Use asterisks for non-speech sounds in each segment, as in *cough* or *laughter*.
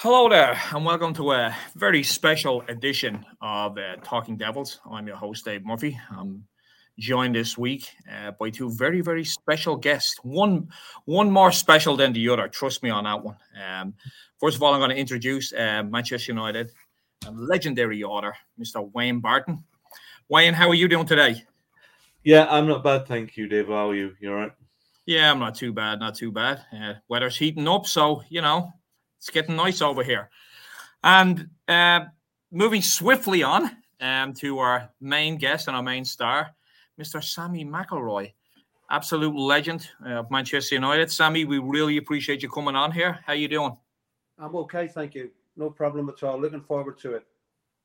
Hello there, and welcome to a very special edition of uh, Talking Devils. I'm your host, Dave Murphy. I'm joined this week uh, by two very, very special guests. One, one more special than the other. Trust me on that one. Um, first of all, I'm going to introduce uh, Manchester United and legendary order, Mr. Wayne Barton. Wayne, how are you doing today? Yeah, I'm not bad, thank you, Dave. How are you? You all right? Yeah, I'm not too bad, not too bad. Uh, weather's heating up, so you know it's getting nice over here. And uh, moving swiftly on um, to our main guest and our main star, Mr. Sammy McIlroy, absolute legend of Manchester United. Sammy, we really appreciate you coming on here. How you doing? I'm okay, thank you. No problem at all. Looking forward to it.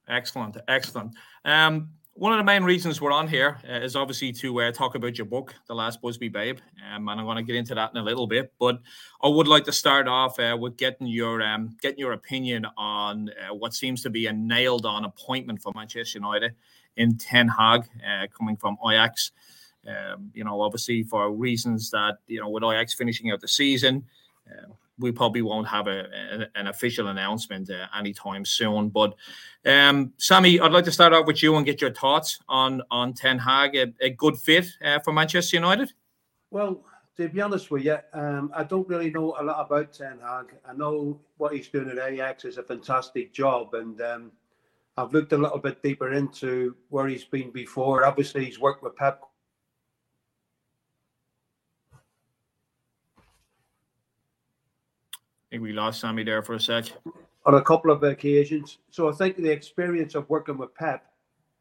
Excellent, excellent. Um, one of the main reasons we're on here uh, is obviously to uh, talk about your book, The Last Busby Babe, um, and I'm going to get into that in a little bit. But I would like to start off uh, with getting your um, getting your opinion on uh, what seems to be a nailed on appointment for Manchester United in Ten Hag, uh, coming from Ajax. Um, you know, obviously for reasons that you know, with Ajax finishing out the season, uh, we probably won't have a, a an official announcement uh, anytime soon. But um, Sammy, I'd like to start off with you and get your thoughts on on Ten Hag, a, a good fit uh, for Manchester United. Well, to be honest with you, um, I don't really know a lot about Ten Hag. I know what he's doing at Ajax is a fantastic job, and um, I've looked a little bit deeper into where he's been before. Obviously, he's worked with Pep I think we lost Sammy there for a sec. on a couple of occasions. So I think the experience of working with Pep,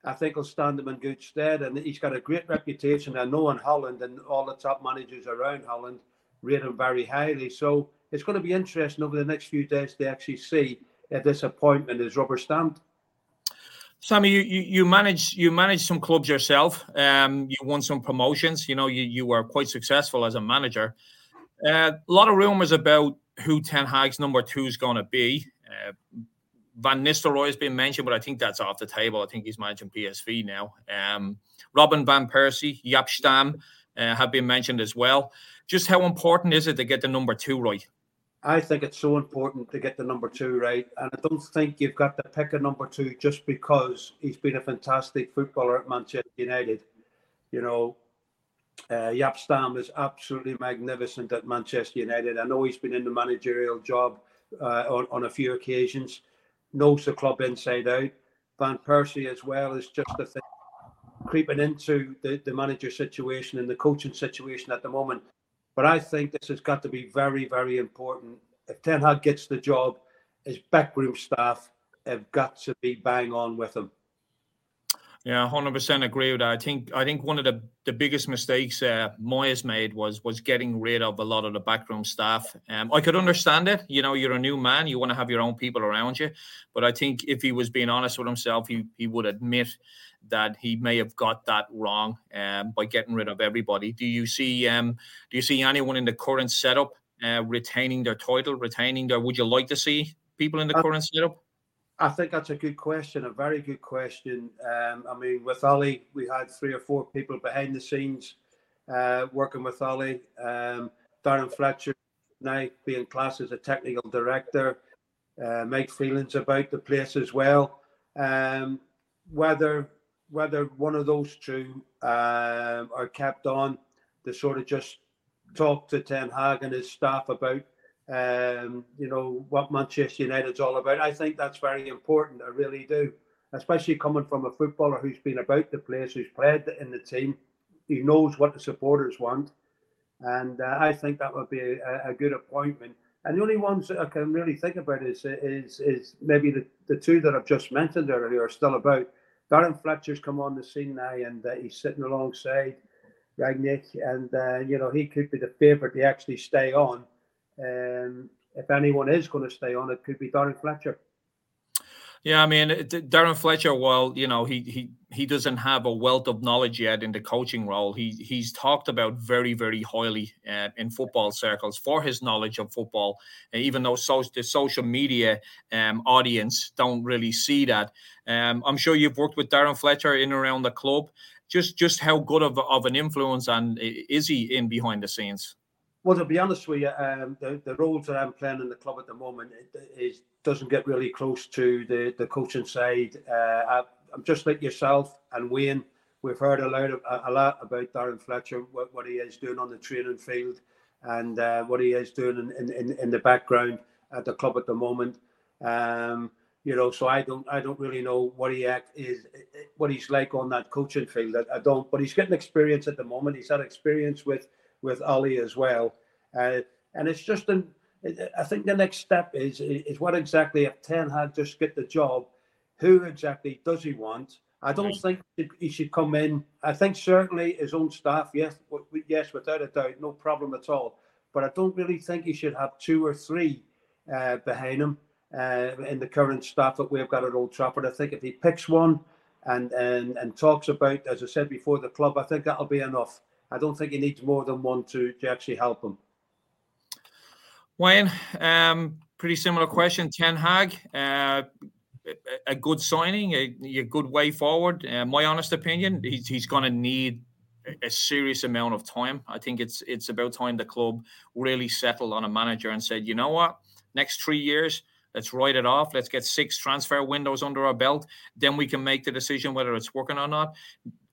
I think will stand him in good stead. And he's got a great reputation. I know in Holland and all the top managers around Holland rate him very highly. So it's going to be interesting over the next few days to actually see if this appointment is rubber stamped. Sammy, you, you, you manage you manage some clubs yourself. Um, you won some promotions. You know, you, you were quite successful as a manager. Uh, a lot of rumors about who Ten Hag's number two is going to be. Uh, Van Nistelrooy has been mentioned, but I think that's off the table. I think he's managing PSV now. Um, Robin van Persie, Jaap Stam uh, have been mentioned as well. Just how important is it to get the number two right? I think it's so important to get the number two right. And I don't think you've got to pick a number two just because he's been a fantastic footballer at Manchester United. You know, uh, Jaap Stam is absolutely magnificent at Manchester United. I know he's been in the managerial job uh, on, on a few occasions, knows the club inside out. Van Persie as well is just a thing creeping into the, the manager situation and the coaching situation at the moment. But I think this has got to be very, very important. If Ten Hag gets the job, his backroom staff have got to be bang on with him. Yeah, hundred percent agree with that. I think I think one of the, the biggest mistakes uh, Moyes made was was getting rid of a lot of the backroom staff. Um, I could understand it. You know, you're a new man, you want to have your own people around you. But I think if he was being honest with himself, he he would admit that he may have got that wrong um, by getting rid of everybody. Do you see um do you see anyone in the current setup uh, retaining their title, retaining their? Would you like to see people in the Uh, current setup? I think that's a good question, a very good question. Um, I mean, with Ollie, we had three or four people behind the scenes uh, working with Ollie. Um, Darren Fletcher now being classed as a technical director. Uh, Mike Phelan's about the place as well. Um, whether whether one of those two um, are kept on to sort of just talk to Ten Hag and his staff about um, you know what Manchester United's all about. I think that's very important. I really do, especially coming from a footballer who's been about the place, who's played in the team. He knows what the supporters want, and uh, I think that would be a, a, good appointment. And the only ones that I can really think about is is is maybe the, the two that I've just mentioned earlier are still about. Darren Fletcher's come on the scene now, and uh, he's sitting alongside Rangnick, and uh, you know he could be the favourite to actually stay on. Um, if anyone is going to stay on, it could be Darren Fletcher. Yeah, I mean Darren Fletcher. Well, you know he he he doesn't have a wealth of knowledge yet in the coaching role, he he's talked about very very highly uh, in football circles for his knowledge of football. even though so, the social media um, audience don't really see that, um, I'm sure you've worked with Darren Fletcher in and around the club. Just just how good of, of an influence and is he in behind the scenes? Well, to be honest with you, um, the, the roles that I'm playing in the club at the moment is doesn't get really close to the, the coaching side. Uh, I, am just like yourself and Wayne. We've heard a lot, of, a, lot about Darren Fletcher, what, what he is doing on the training field, and uh, what he is doing in, in, in the background at the club at the moment. Um, you know, so I don't, I don't really know what he act is, what he's like on that coaching field. I, I don't, but he's getting experience at the moment. He's had experience with with Ollie as well. Uh, and it's just an, I think the next step is is what exactly if Ten Hag just get the job, who exactly does he want? I don't right. think he should come in. I think certainly his own staff, yes, yes, without a doubt, no problem at all. But I don't really think he should have two or three uh, behind him uh, in the current staff that we've got at Old Trafford. I think if he picks one and and and talks about, as I said before, the club, I think that'll be enough. I don't think he needs more than one to, to actually help him. Wayne, um, pretty similar question. Ten Hag, uh, a good signing, a, a good way forward. Uh, my honest opinion, he's, he's going to need a serious amount of time. I think it's it's about time the club really settled on a manager and said, you know what, next three years, let's write it off. Let's get six transfer windows under our belt. Then we can make the decision whether it's working or not.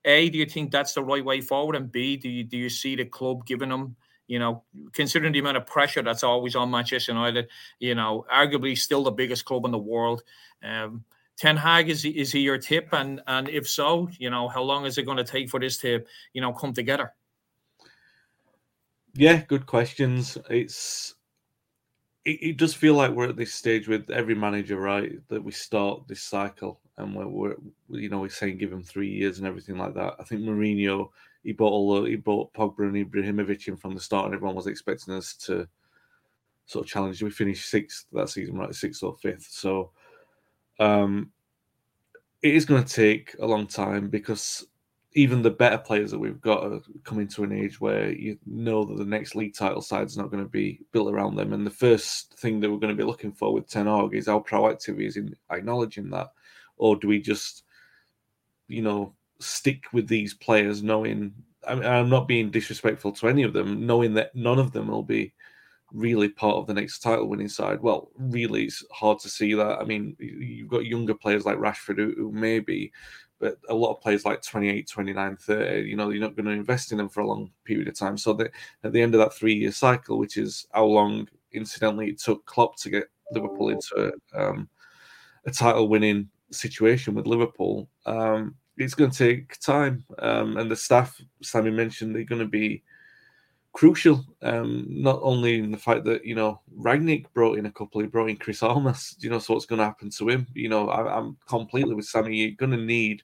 A, do you think that's the right way forward? And B, do you do you see the club giving them, you know, considering the amount of pressure that's always on Manchester United, you know, arguably still the biggest club in the world. Um, Ten Hag is is he your tip? And and if so, you know, how long is it going to take for this to, you know, come together? Yeah, good questions. It's it, it does feel like we're at this stage with every manager, right? That we start this cycle and we're, we're, you know we're saying give him three years and everything like that. I think Mourinho he bought all the, he bought Pogba and Ibrahimovic in from the start, and everyone was expecting us to sort of challenge. We finished sixth that season, right, sixth or fifth. So um, it is going to take a long time because even the better players that we've got are coming to an age where you know that the next league title side is not going to be built around them. And the first thing that we're going to be looking for with Ten Hag is how proactive he is in acknowledging that or do we just, you know, stick with these players, knowing I mean, I'm not being disrespectful to any of them, knowing that none of them will be really part of the next title winning side. Well, really, it's hard to see that. I mean, you've got younger players like Rashford who, who may be, but a lot of players like 28, 29, 30, you know, you're not going to invest in them for a long period of time. So that at the end of that three year cycle, which is how long, incidentally, it took Klopp to get Liverpool into um, a title winning situation with Liverpool, um, it's going to take time. Um, and the staff, Sammy mentioned, they're going to be crucial. Um, not only in the fact that you know Rangnick brought in a couple, he brought in Chris Armas. You know, so what's going to happen to him? You know, I, am completely with Sammy. You're going to need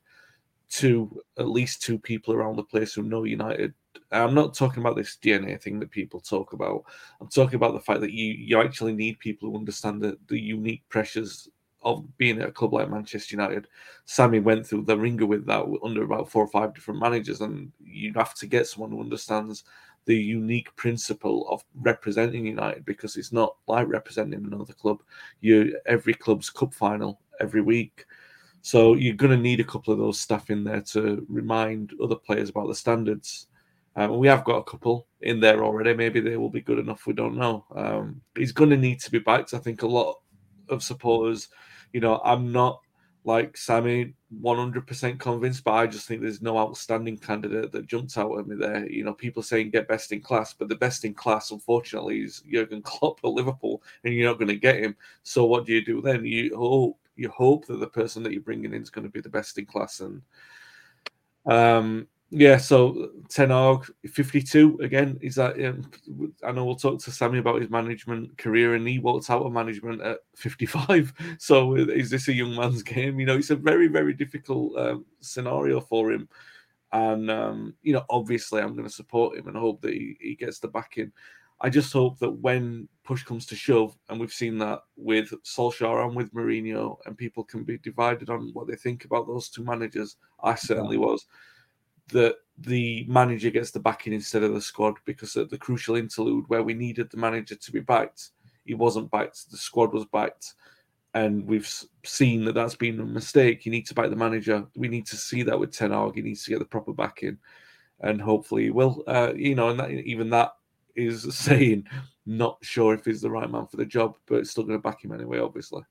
two, at least two people around the place who know United. I'm not talking about this DNA thing that people talk about. I'm talking about the fact that you you actually need people who understand the, the unique pressures of being at a club like Manchester United, Sammy went through the ringer with that under about four or five different managers, and you have to get someone who understands the unique principle of representing United because it's not like representing another club. You every club's cup final every week. So you're going to need a couple of those staff in there to remind other players about the standards. Um, we have got a couple in there already. Maybe they will be good enough. We don't know. Um, he's going to need to be backed. I think a lot of supporters, you know, I'm not like Sammy 100% convinced, but I just think there's no outstanding candidate that jumps out at me there. You know, people saying get best in class, but the best in class, unfortunately, is Jurgen Klopp at Liverpool, and you're not going to get him. So what do you do then? You hope you hope that the person that you're bringing in is going to be the best in class, and um, yeah, so Ten Hag, 52 again. Is that? Um, I know we'll talk to Sammy about his management career, and he walked out of management at 55. *laughs* So is this a young man's game? You know, it's a very, very difficult um, scenario for him. And um, you know, obviously, I'm going to support him and hope that he, he gets the backing. I just hope that when push comes to shove, and we've seen that with Solskjaer and with Mourinho, and people can be divided on what they think about those two managers. I certainly was that the manager gets the backing instead of the squad because at the crucial interlude where we needed the manager to be backed, he wasn't backed. The squad was backed, and we've seen that that's been a mistake. You need to back the manager. We need to see that with Ten Hag. He needs to get the proper backing, and hopefully he will. Uh, you know, and that, even that is *laughs* saying not sure if he's the right man for the job, but it's still going to back him anyway, obviously.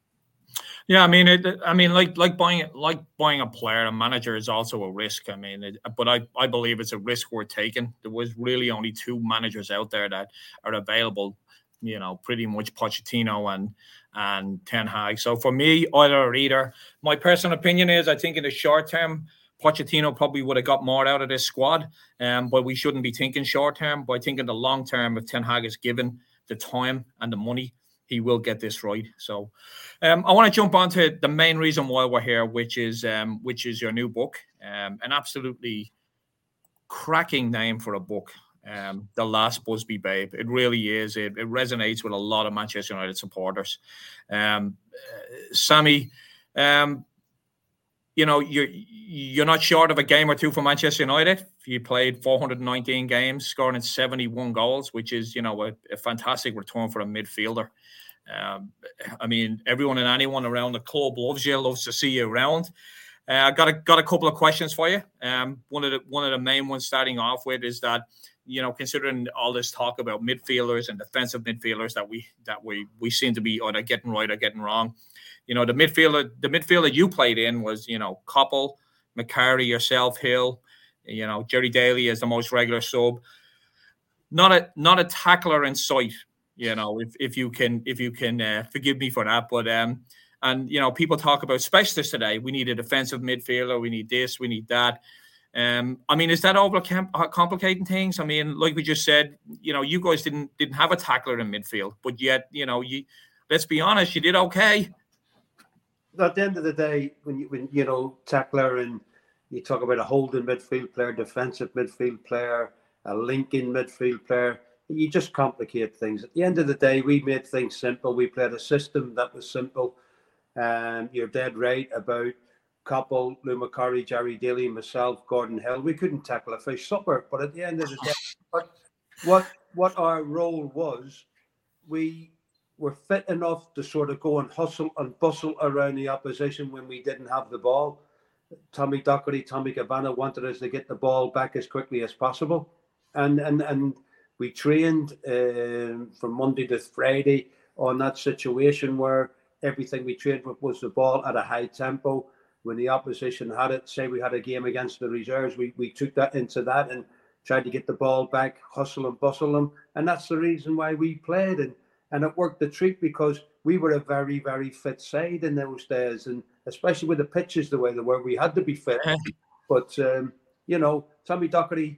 Yeah, I mean, it, I mean, like like buying like buying a player, a manager is also a risk. I mean, it, but I I believe it's a risk worth taking. There was really only two managers out there that are available. You know, pretty much Pochettino and and Ten Hag. So for me, either or either. My personal opinion is, I think in the short term, Pochettino probably would have got more out of this squad. Um, but we shouldn't be thinking short term. But I think in the long term, if Ten Hag is given the time and the money he will get this right. So, um, I want to jump on to the main reason why we're here, which is um, which is your new book, um, an absolutely cracking name for a book. Um, the last Busby Babe. It really is. It, it, resonates with a lot of Manchester United supporters. Um, uh, Sammy, um, you know you're you're not short of a game or two for Manchester United. You played 419 games, scoring 71 goals, which is you know a, a fantastic return for a midfielder. Um, I mean, everyone and anyone around the club loves you, loves to see you around. Uh, I got a got a couple of questions for you. Um, one of the one of the main ones starting off with is that you know, considering all this talk about midfielders and defensive midfielders that we that we we seem to be either getting right or getting wrong. You know, the midfielder the midfielder you played in was you know Coppell, Macari, yourself, Hill. You know, Gerry Daly is the most regular sub. Not a not a tackler in sight you know, if, if you can if you can uh, forgive me for that, but um, and you know, people talk about specialists today. We need a defensive midfielder. We need this. We need that. Um, I mean, is that over uh, complicating things? I mean, like we just said, you know, you guys didn't didn't have a tackler in midfield, but yet, you know, you let's be honest, you did okay. At the end of the day, when you when you know tackler and you talk about a holding midfield player, defensive midfield player, a linking midfield player, you just complicate things. At the end of the day, we made things simple. We played a system that was simple. Um, you're dead right about Coppell, Lou Macari, Gerry Daly, myself, Gordon Hill. We couldn't tackle a fish supper, but at the end of the day, *laughs* what what what our role was, we were fit enough to sort of go and hustle and bustle around the opposition when we didn't have the ball. Tommy Docherty, Tommy Cavanagh wanted us to get the ball back as quickly as possible, and and and we trained um, from Monday to Friday on that situation where everything we trained with was the ball at a high tempo. When the opposition had it, say we had a game against the reserves, we, we took that into that and tried to get the ball back, hustle and bustle them. And that's the reason why we played. And, and it worked the treat because we were a very, very fit side in those days. And especially with the pitches the way they were, we had to be fit. *laughs* but, um, you know, Tommy Docherty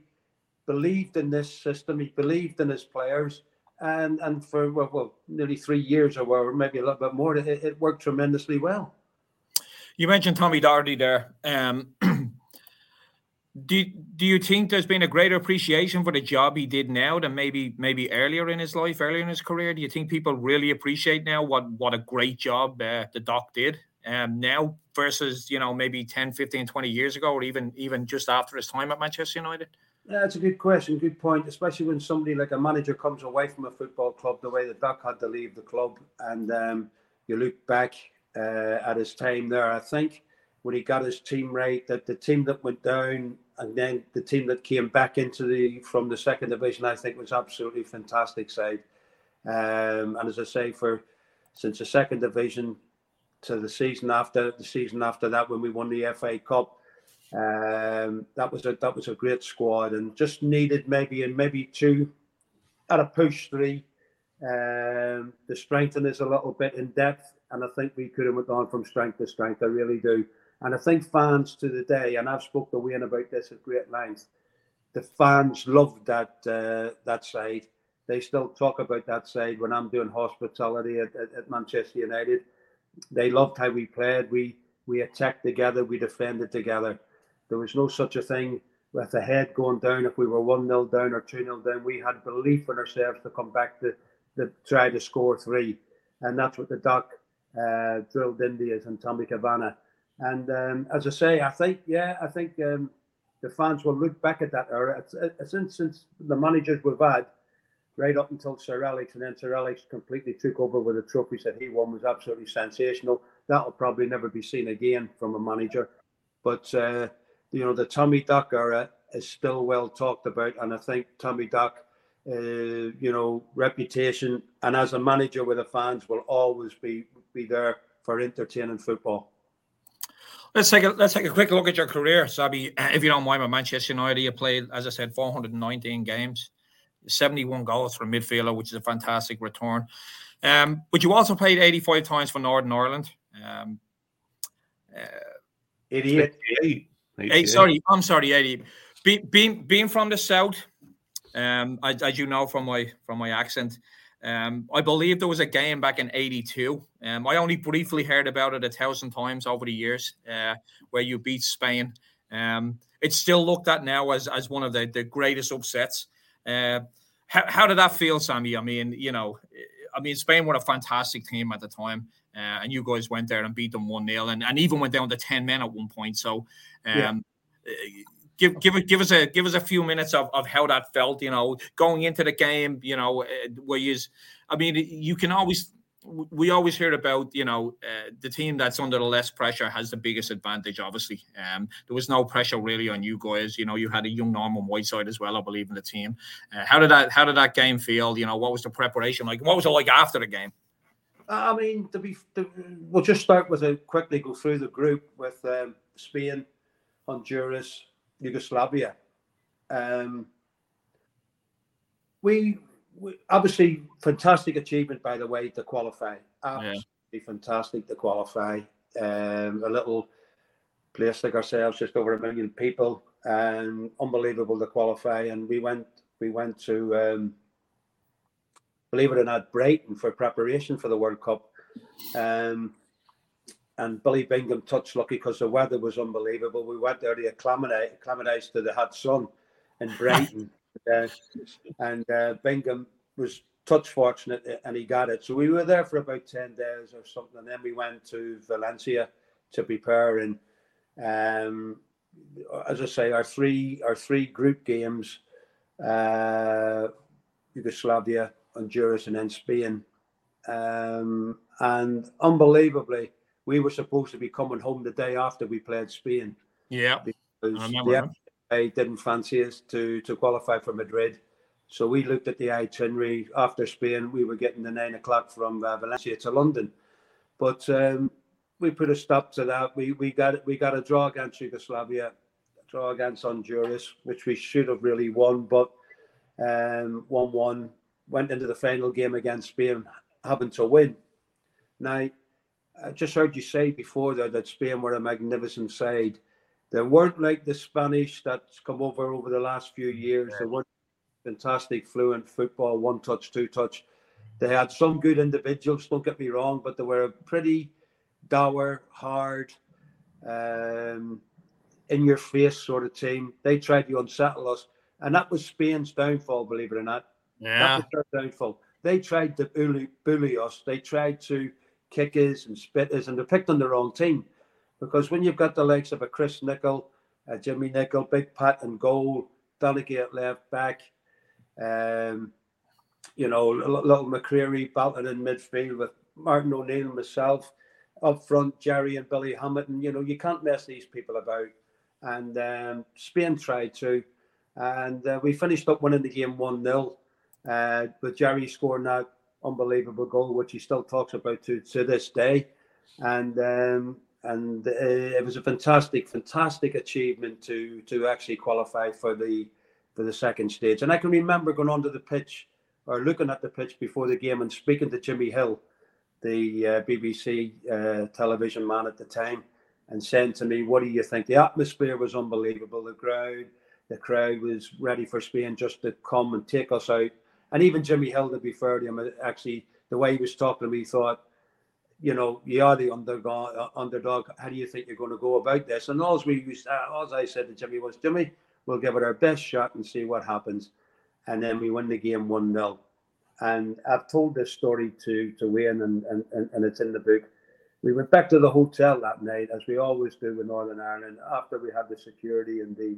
believed in this system. He believed in his players, and and for well, well nearly three years or whatever, maybe a little bit more, it, it worked tremendously well. You mentioned Tommy Docherty there. Um, *clears throat* do do you think there's been a greater appreciation for the job he did now than maybe maybe earlier in his life, earlier in his career? Do you think people really appreciate now what what a great job uh, the doc did um, now versus you know maybe 10, 15, 20 years ago, or even even just after his time at Manchester United? Yeah, that's a good question, good point. Especially when somebody like a manager comes away from a football club, the way the Doc had to leave the club, and um, you look back uh, at his time there. I think when he got his team right. That the team that went down and then the team that came back into the from the second division, I think was absolutely fantastic side. Um, and as I say, for since the second division to the season after the season after that when we won the FA Cup, um, that was a that was a great squad and just needed maybe and maybe two at a push three. Um, the strengthen is a little bit in depth, and I think we could have gone from strength to strength. I really do. And I think fans to the day, and I've spoke to Wayne about this at great length, the fans loved that uh, that side. They still talk about that side when I'm doing hospitality at, at, at, Manchester United. They loved how we played. We we attacked together. We defended together. There was no such a thing with the head going down. If we were one 0 down or two 0 down, we had belief in ourselves to come back to, to try to score three, and that's what the Doc uh, drilled into us and Tommy Cavanagh and um, as I say, I think, yeah, I think um, the fans will look back at that era. It's since, since the managers we've had, right up until Sir Alex, and then Sir Alex completely took over with the trophies that he won was absolutely sensational. That'll probably never be seen again from a manager. But, uh, you know, the Tommy Doc era is still well talked about. And I think Tommy Doc, uh, you know, reputation and as a manager with the fans will always be, be there for entertaining football. Let's take a let's take a quick look at your career, Sammy. If you don't mind, with Manchester United, you played, as I said, 419 games, 71 goals for a midfielder, which is a fantastic return. Um, but you also played 85 times for Northern Ireland. Um, uh, 88. 88. 88. Sorry, I'm sorry, 80. Be, being being from the south, um, as, as you know from my from my accent, um, I believe there was a game back in '82. Um, I only briefly heard about it a thousand times over the years, uh, where you beat Spain. Um, it's still looked at now as as one of the, the greatest upsets. Uh, how, how did that feel, Sammy? I mean, you know, I mean, Spain were a fantastic team at the time, uh, and you guys went there and beat them one 0 and, and even went down to ten men at one point. So, yeah. Give give give us a give us a few minutes of, of how that felt you know going into the game you know uh, where you i mean you can always we always hear about you know uh, the team that's under the less pressure has the biggest advantage obviously. Um, there was no pressure really on you guys you know you had a young norman whiteside as well i believe in the team. Uh, how did that how did that game feel? You know what was the preparation like? What was it like after the game? I mean to be to, we'll just start with a quickly go through the group with um, spain honduras Yugoslavia. Um, we, we, obviously fantastic achievement, by the way, to qualify. Absolutely yeah. fantastic to qualify. Um, a little place like ourselves, just over a million people, and unbelievable to qualify. And we went, we went to, um, believe it or not, Brighton for preparation for the World Cup. Um, and Billy Bingham touched lucky because the weather was unbelievable. We went there to acclimatize, acclimatize to the hot sun in *laughs* Brighton, uh, and uh, Bingham was touch fortunate and he got it. So we were there for about ten days or something, and then we went to Valencia to prepare. And um, as I say, our three our three group games, uh, Yugoslavia, Honduras, and then Spain, um, and unbelievably we were supposed to be coming home the day after we played Spain. Yeah, because the FA didn't fancy us to to qualify for Madrid. So we looked at the itinerary after Spain. We were getting the nine o'clock from uh, Valencia to London, but um, we put a stop to that. We we got we got a draw against Yugoslavia, a draw against Honduras, which we should have really won, but um, one one went into the final game against Spain having to win. Now I just heard you say before that, that Spain were a magnificent side. They weren't like the Spanish that's come over over the last few years. Yeah. They weren't fantastic, fluent football, one touch, two touch. They had some good individuals, don't get me wrong, but they were a pretty dour, hard, um, in your face sort of team. They tried to unsettle us, and that was Spain's downfall, believe it or not. Yeah. That was their downfall. They tried to bully, bully us. They tried to kickers and spitters, and they picked on the wrong team. Because when you've got the likes of a Chris Nicholl, a Jimmy Nicholl, Big Pat and goal, at left back, um, you know, little McCreery battling in midfield with Martin O'Neill and myself. up front, Gerry and Billy Hamilton. You know, you can't mess these people about. And um, Spain tried to, and uh, we finished up winning the game one 0 uh, with Jerry scoring that unbelievable goal, which he still talks about to to this day. And um, and uh, it was a fantastic, fantastic achievement to to actually qualify for the for the second stage. And I can remember going onto the pitch or looking at the pitch before the game and speaking to Jimmy Hill, the uh, BBC uh, television man at the time, and saying to me, "What do you think?" The atmosphere was unbelievable. The crowd, the crowd was ready for Spain just to come and take us out. And even Jimmy Hill, to be fair to him, actually the way he was talking to me, thought you know, you are the underdog. Uh, underdog. How do you think you're going to go about this? And all we used, uh, all I said to Jimmy was, Jimmy, we'll give it our best shot and see what happens. And then we win the game one 0 And I've told this story to to Wayne, and, and and it's in the book. We went back to the hotel that night, as we always do in Northern Ireland. After we had the security and the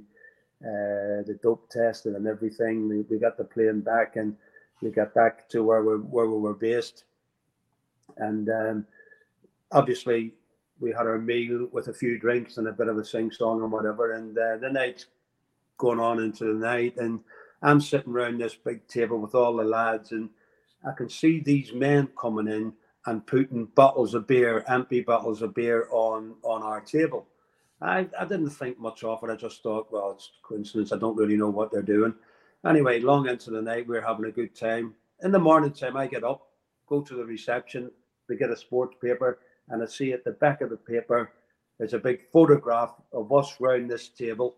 uh, the dope testing and everything, we, we got the plane back and we got back to where we where we were based and um, obviously, we had our meal with a few drinks and a bit of a sing song and whatever. And uh, the night's going on into the night, and I'm sitting around this big table with all the lads, and I can see these men coming in and putting bottles of beer, empty bottles of beer, on on our table. I, I didn't think much of it. I just thought, well, it's coincidence. I don't really know what they're doing. Anyway, long into the night, we are having a good time. In the morning time, I get up, go to the reception, we get a sports paper, and I see at the back of the paper there's a big photograph of us round this table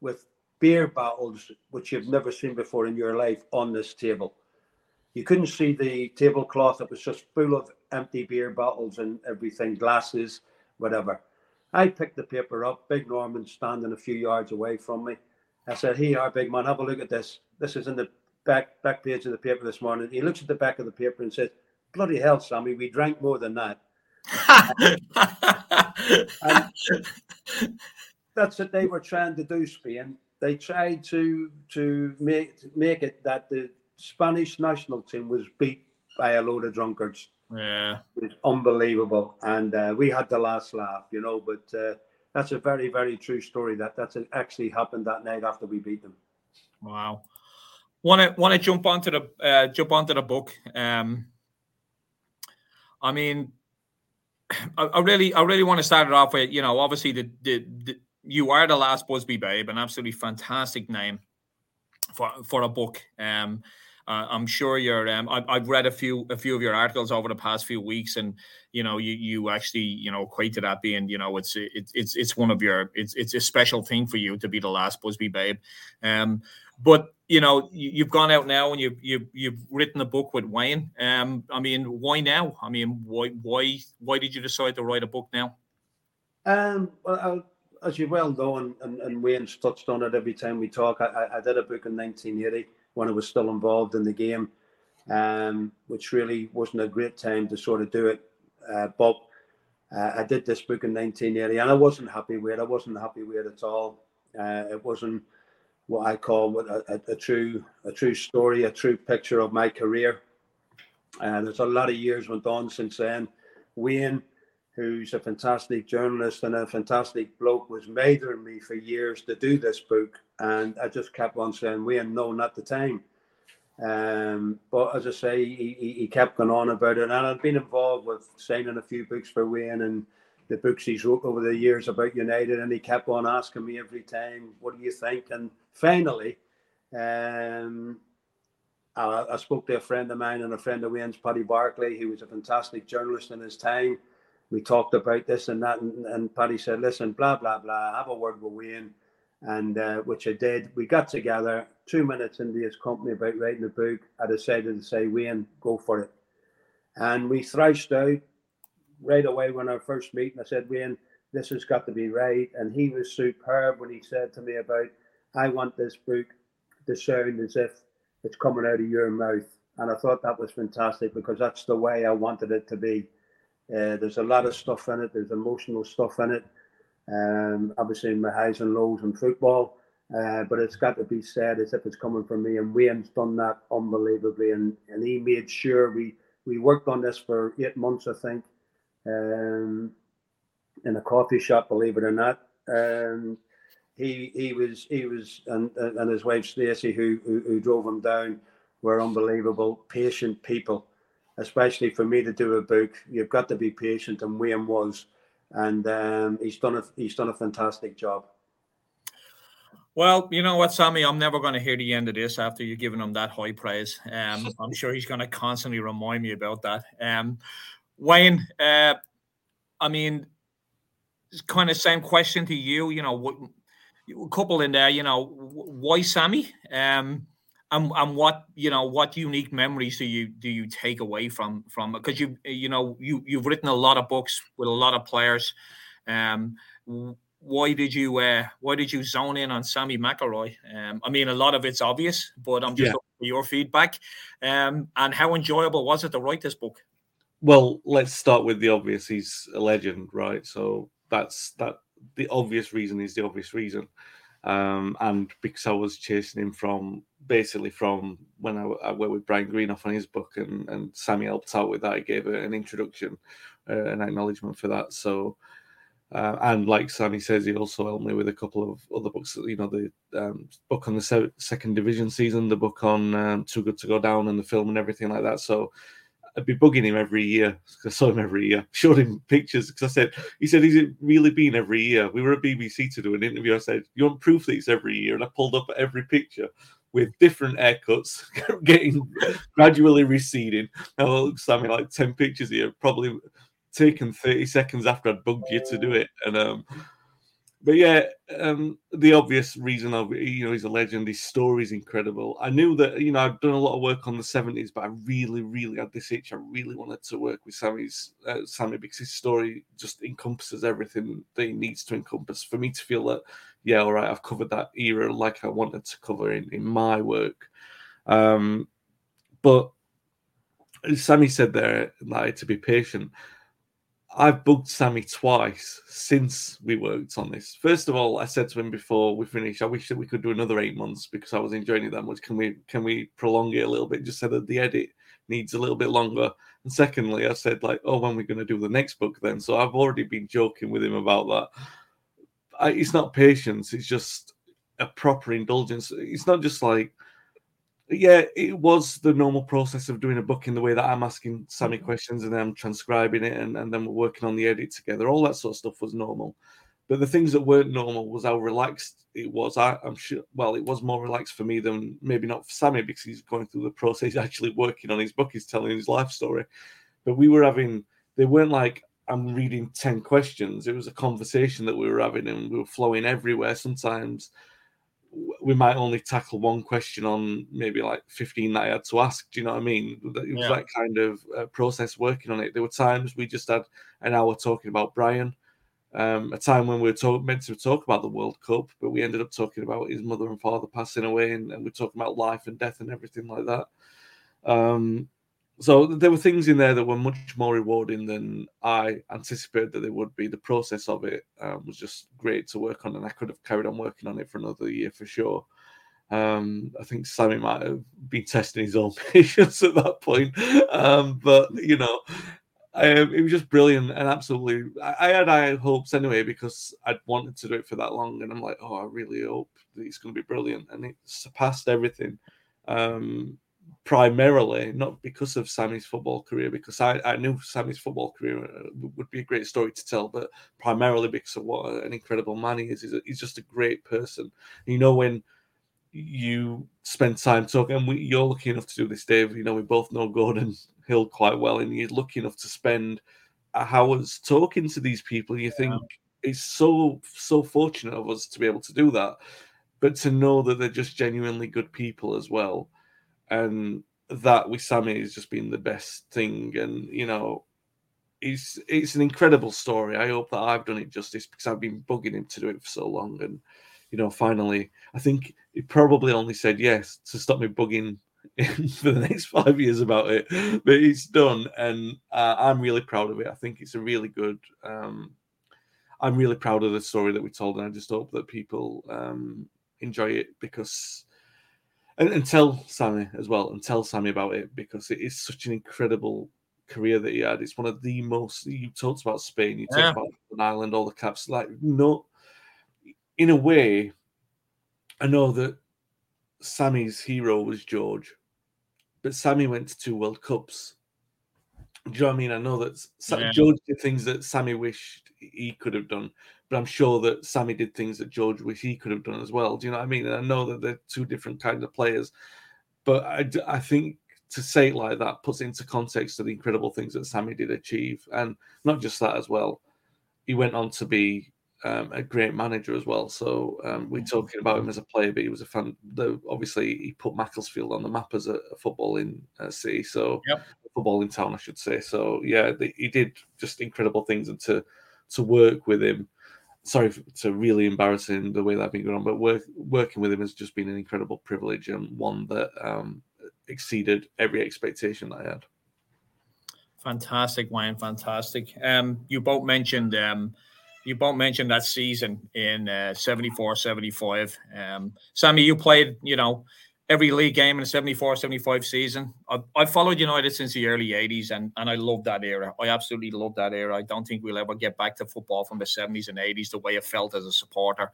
with beer bottles which you've never seen before in your life on this table. You couldn't see the tablecloth, it was just full of empty beer bottles and everything, glasses, whatever. I picked the paper up, Big Norman standing a few yards away from me. I said, Here, our big man, have a look at this. This is in the back back page of the paper this morning. He looks at the back of the paper and says, bloody hell, Sammy, we drank more than that. *laughs* that's what they were trying to do, Spain. They tried to to make make it that the Spanish national team was beat by a load of drunkards. Yeah, it's unbelievable, and uh, we had the last laugh, you know. But uh, that's a very very true story. That that's actually happened that night after we beat them. Wow. Want to want to jump onto the uh, jump onto the book. Um, I mean, *clears throat* I, I, really, I really want to start it off with, you know, obviously the, the, the you are the last Busby Babe, an absolutely fantastic name for for a book. Um, uh, I'm sure you're. Um, I, I've read a few a few of your articles over the past few weeks, and you know, you you actually you know equate to that being you know it's it's it's it's one of your it's it's a special thing for you to be the last Busby Babe. Um, but you know, you, have gone out now and you've you've you've written a book with Wayne. Um, I mean, why now? I mean, why why why did you decide to write a book now? Um, well, I, as you well know, and, and, and, Wayne's touched on it every time we talk. I, I did a book in 1980 when I was still involved in the game, um, which really wasn't a great time to sort of do it. Uh, but uh, I did this book in 1980, and I wasn't happy with it. I wasn't happy with it at all. Uh, it wasn't what I call a, a, a, true a true story, a true picture of my career. And there's a lot of years went on since then. Wayne, who's a fantastic journalist and a fantastic bloke, was mentoring me for years to do this book, and I just kept on saying, "Wayne, no, not the time." Um, but as I say, he, he, he kept going on about it, and I'd been involved with signing a few books for Wayne and the books he's wrote over the years about United, and he kept on asking me every time, "What do you think?" And finally, um, I, I, spoke to a friend of mine and a friend of Wayne's, Paddy Barclay, who was a fantastic journalist in his time. We talked about this and that, and, and Paddy said, "Listen, blah blah blah. Have a word with Wayne." And uh, which I did. We got together two minutes into his company about writing a book. I decided to say, Wayne, go for it. And we thrashed out right away when our first meeting, I said, Wayne, this has got to be right. And he was superb when he said to me about, I want this book to sound as if it's coming out of your mouth. And I thought that was fantastic because that's the way I wanted it to be. Uh, there's a lot of stuff in it. There's emotional stuff in it. Um, obviously, my highs and lows in football. Uh, but it's got to be said as if it's coming from me. And Wayne's done that unbelievably. And, and he made sure we, we worked on this for eight months, I think um, in a coffee shop, believe it or not. Um, he he was he was and and his wife Stacey, who, who who drove him down, were unbelievable, patient people. Especially for me to do a book, you've got to be patient, and Wayne was, and um, he's done a he's done a fantastic job. Well, you know what, Sammy, I'm never going to hear the end of this after you've given him that high praise. Um, *laughs* I'm sure he's going to constantly remind me about that. Um, Wayne, uh, I mean, kind of same question to you. You know, what a couple in there. You know, why Sammy? Um, and, and what you know, what unique memories do you do you take away from from because you you know you you've written a lot of books with a lot of players. Um, why did you uh, why did you zone in on Sammy McIlroy? Um, I mean, a lot of it's obvious, but I'm just yeah. looking for your feedback. Um, and how enjoyable was it to write this book? Well, let's start with the obvious. He's a legend, right? So that's that. The obvious reason is the obvious reason, um, and because I was chasing him from basically from when I, I worked with Brian Greenhoff on his book, and and Sammy helped out with that. He gave an introduction, uh, an acknowledgement for that. So. Uh, and like Sammy says, he also helped me with a couple of other books. You know, the um, book on the se- second division season, the book on um, Too Good to Go Down, and the film and everything like that. So I'd be bugging him every year. I saw him every year, showed him pictures because I said, he said, "Is it really been every year?" We were at BBC to do an interview. I said, "You want proof that it's every year?" And I pulled up every picture with different haircuts, *laughs* getting gradually receding. Now it looks something like ten pictures here, probably taken thirty seconds after I'd bugged you to do it, and um, but yeah, um, the obvious reason of you know he's a legend. His story is incredible. I knew that you know I've done a lot of work on the seventies, but I really, really had this itch. I really wanted to work with Sammy's uh, Sammy because his story just encompasses everything that he needs to encompass for me to feel that yeah, all right, I've covered that era like I wanted to cover in in my work. Um, but Sammy said there like to be patient. I've bugged Sammy twice since we worked on this. First of all, I said to him before we finished, I wish that we could do another eight months because I was enjoying it that much. Can we can we prolong it a little bit? Just so that the edit needs a little bit longer. And secondly, I said like, oh, when we're going to do the next book then? So I've already been joking with him about that. I, it's not patience; it's just a proper indulgence. It's not just like yeah, it was the normal process of doing a book in the way that I'm asking Sammy mm-hmm. questions and then I'm transcribing it and, and then we're working on the edit together. All that sort of stuff was normal. But the things that weren't normal was how relaxed it was. I, am sure, well, it was more relaxed for me than maybe not for Sammy because he's going through the process, *laughs* actually working on his book, he's telling his life story. But we were having, they weren't like, I'm reading 10 questions. It was a conversation that we were having and we were flowing everywhere. Sometimes we might only tackle one question on maybe like 15 that I had to ask. Do you know what I mean? It was yeah. that kind of uh, process working on it. There were times we just had an hour talking about Brian, um, a time when we were talk- meant to talk about the World Cup, but we ended up talking about his mother and father passing away, and, and we're talking about life and death and everything like that. Um, so there were things in there that were much more rewarding than I anticipated that they would be. The process of it um, was just great to work on, and I could have carried on working on it for another year for sure. Um, I think Sammy might have been testing his own *laughs* patience at that point, um, but you know, um, it was just brilliant and absolutely. I, I, had high hopes anyway because I'd wanted to do it for that long, and I'm like, oh, I really hope that it's going to be brilliant, and it surpassed everything. Um, primarily not because of Sammy's football career, because I, I knew Sammy's football career uh, would be a great story to tell, but primarily because of what an incredible man he is. He's, a, he's just a great person. You know, when you spend time talking, and we, you're lucky enough to do this, Dave. You know, we both know Gordon Hill quite well, and you're lucky enough to spend hours talking to these people. You think it's so so fortunate of us to be able to do that, but to know that they're just genuinely good people as well and that with Sammy has just been the best thing. And you know, it's it's an incredible story. I hope that I've done it justice because I've been bugging him to do it for so long. And you know, finally, I think he probably only said yes to stop me bugging him *laughs* for the next five years about it, but it's done, and uh, I'm really proud of it. I think it's a really good. Um, I'm really proud of the story that we told, and I just hope that people um, enjoy it because and, and tell Sammy as well, and tell Sammy about it because it is such an incredible career that he had. It's one of the most. You talked about Spain. You talked Yeah. about an island, all the caps. Like no, in a way, I know that Sammy's hero was George, but Sammy went to two World Cups. Do you know what I mean? I know that Sa- Yeah. George did things that Sammy wished he could have done, but I'm sure that Sammy did things that George wished he could have done as well. Do you know what I mean? And I know that they're two different kinds of players, but I, I think to say it like that puts into context the incredible things that Sammy did achieve, and not just that as well. He went on to be um, a great manager as well. So um, we're talking about him as a player, but he was a fan. The, obviously, he put Macclesfield on the map as a, a footballing uh, city. So Yep. footballing town, I should say. So yeah, the, he did just incredible things, and to to work with him. Sorry to really embarrass him the way that I've been going on, but work, working with him has just been an incredible privilege and one that um, exceeded every expectation that I had. Fantastic, Wayne. Fantastic. Um, you both mentioned um, you both mentioned that season in uh, 74, 75. Um, Sammy, you played, you know, every league game in the 74, 75 season. I've, I've followed United since the early 80s and, and I love that era. I absolutely love that era. I don't think we'll ever get back to football from the 70s and 80s the way it felt as a supporter.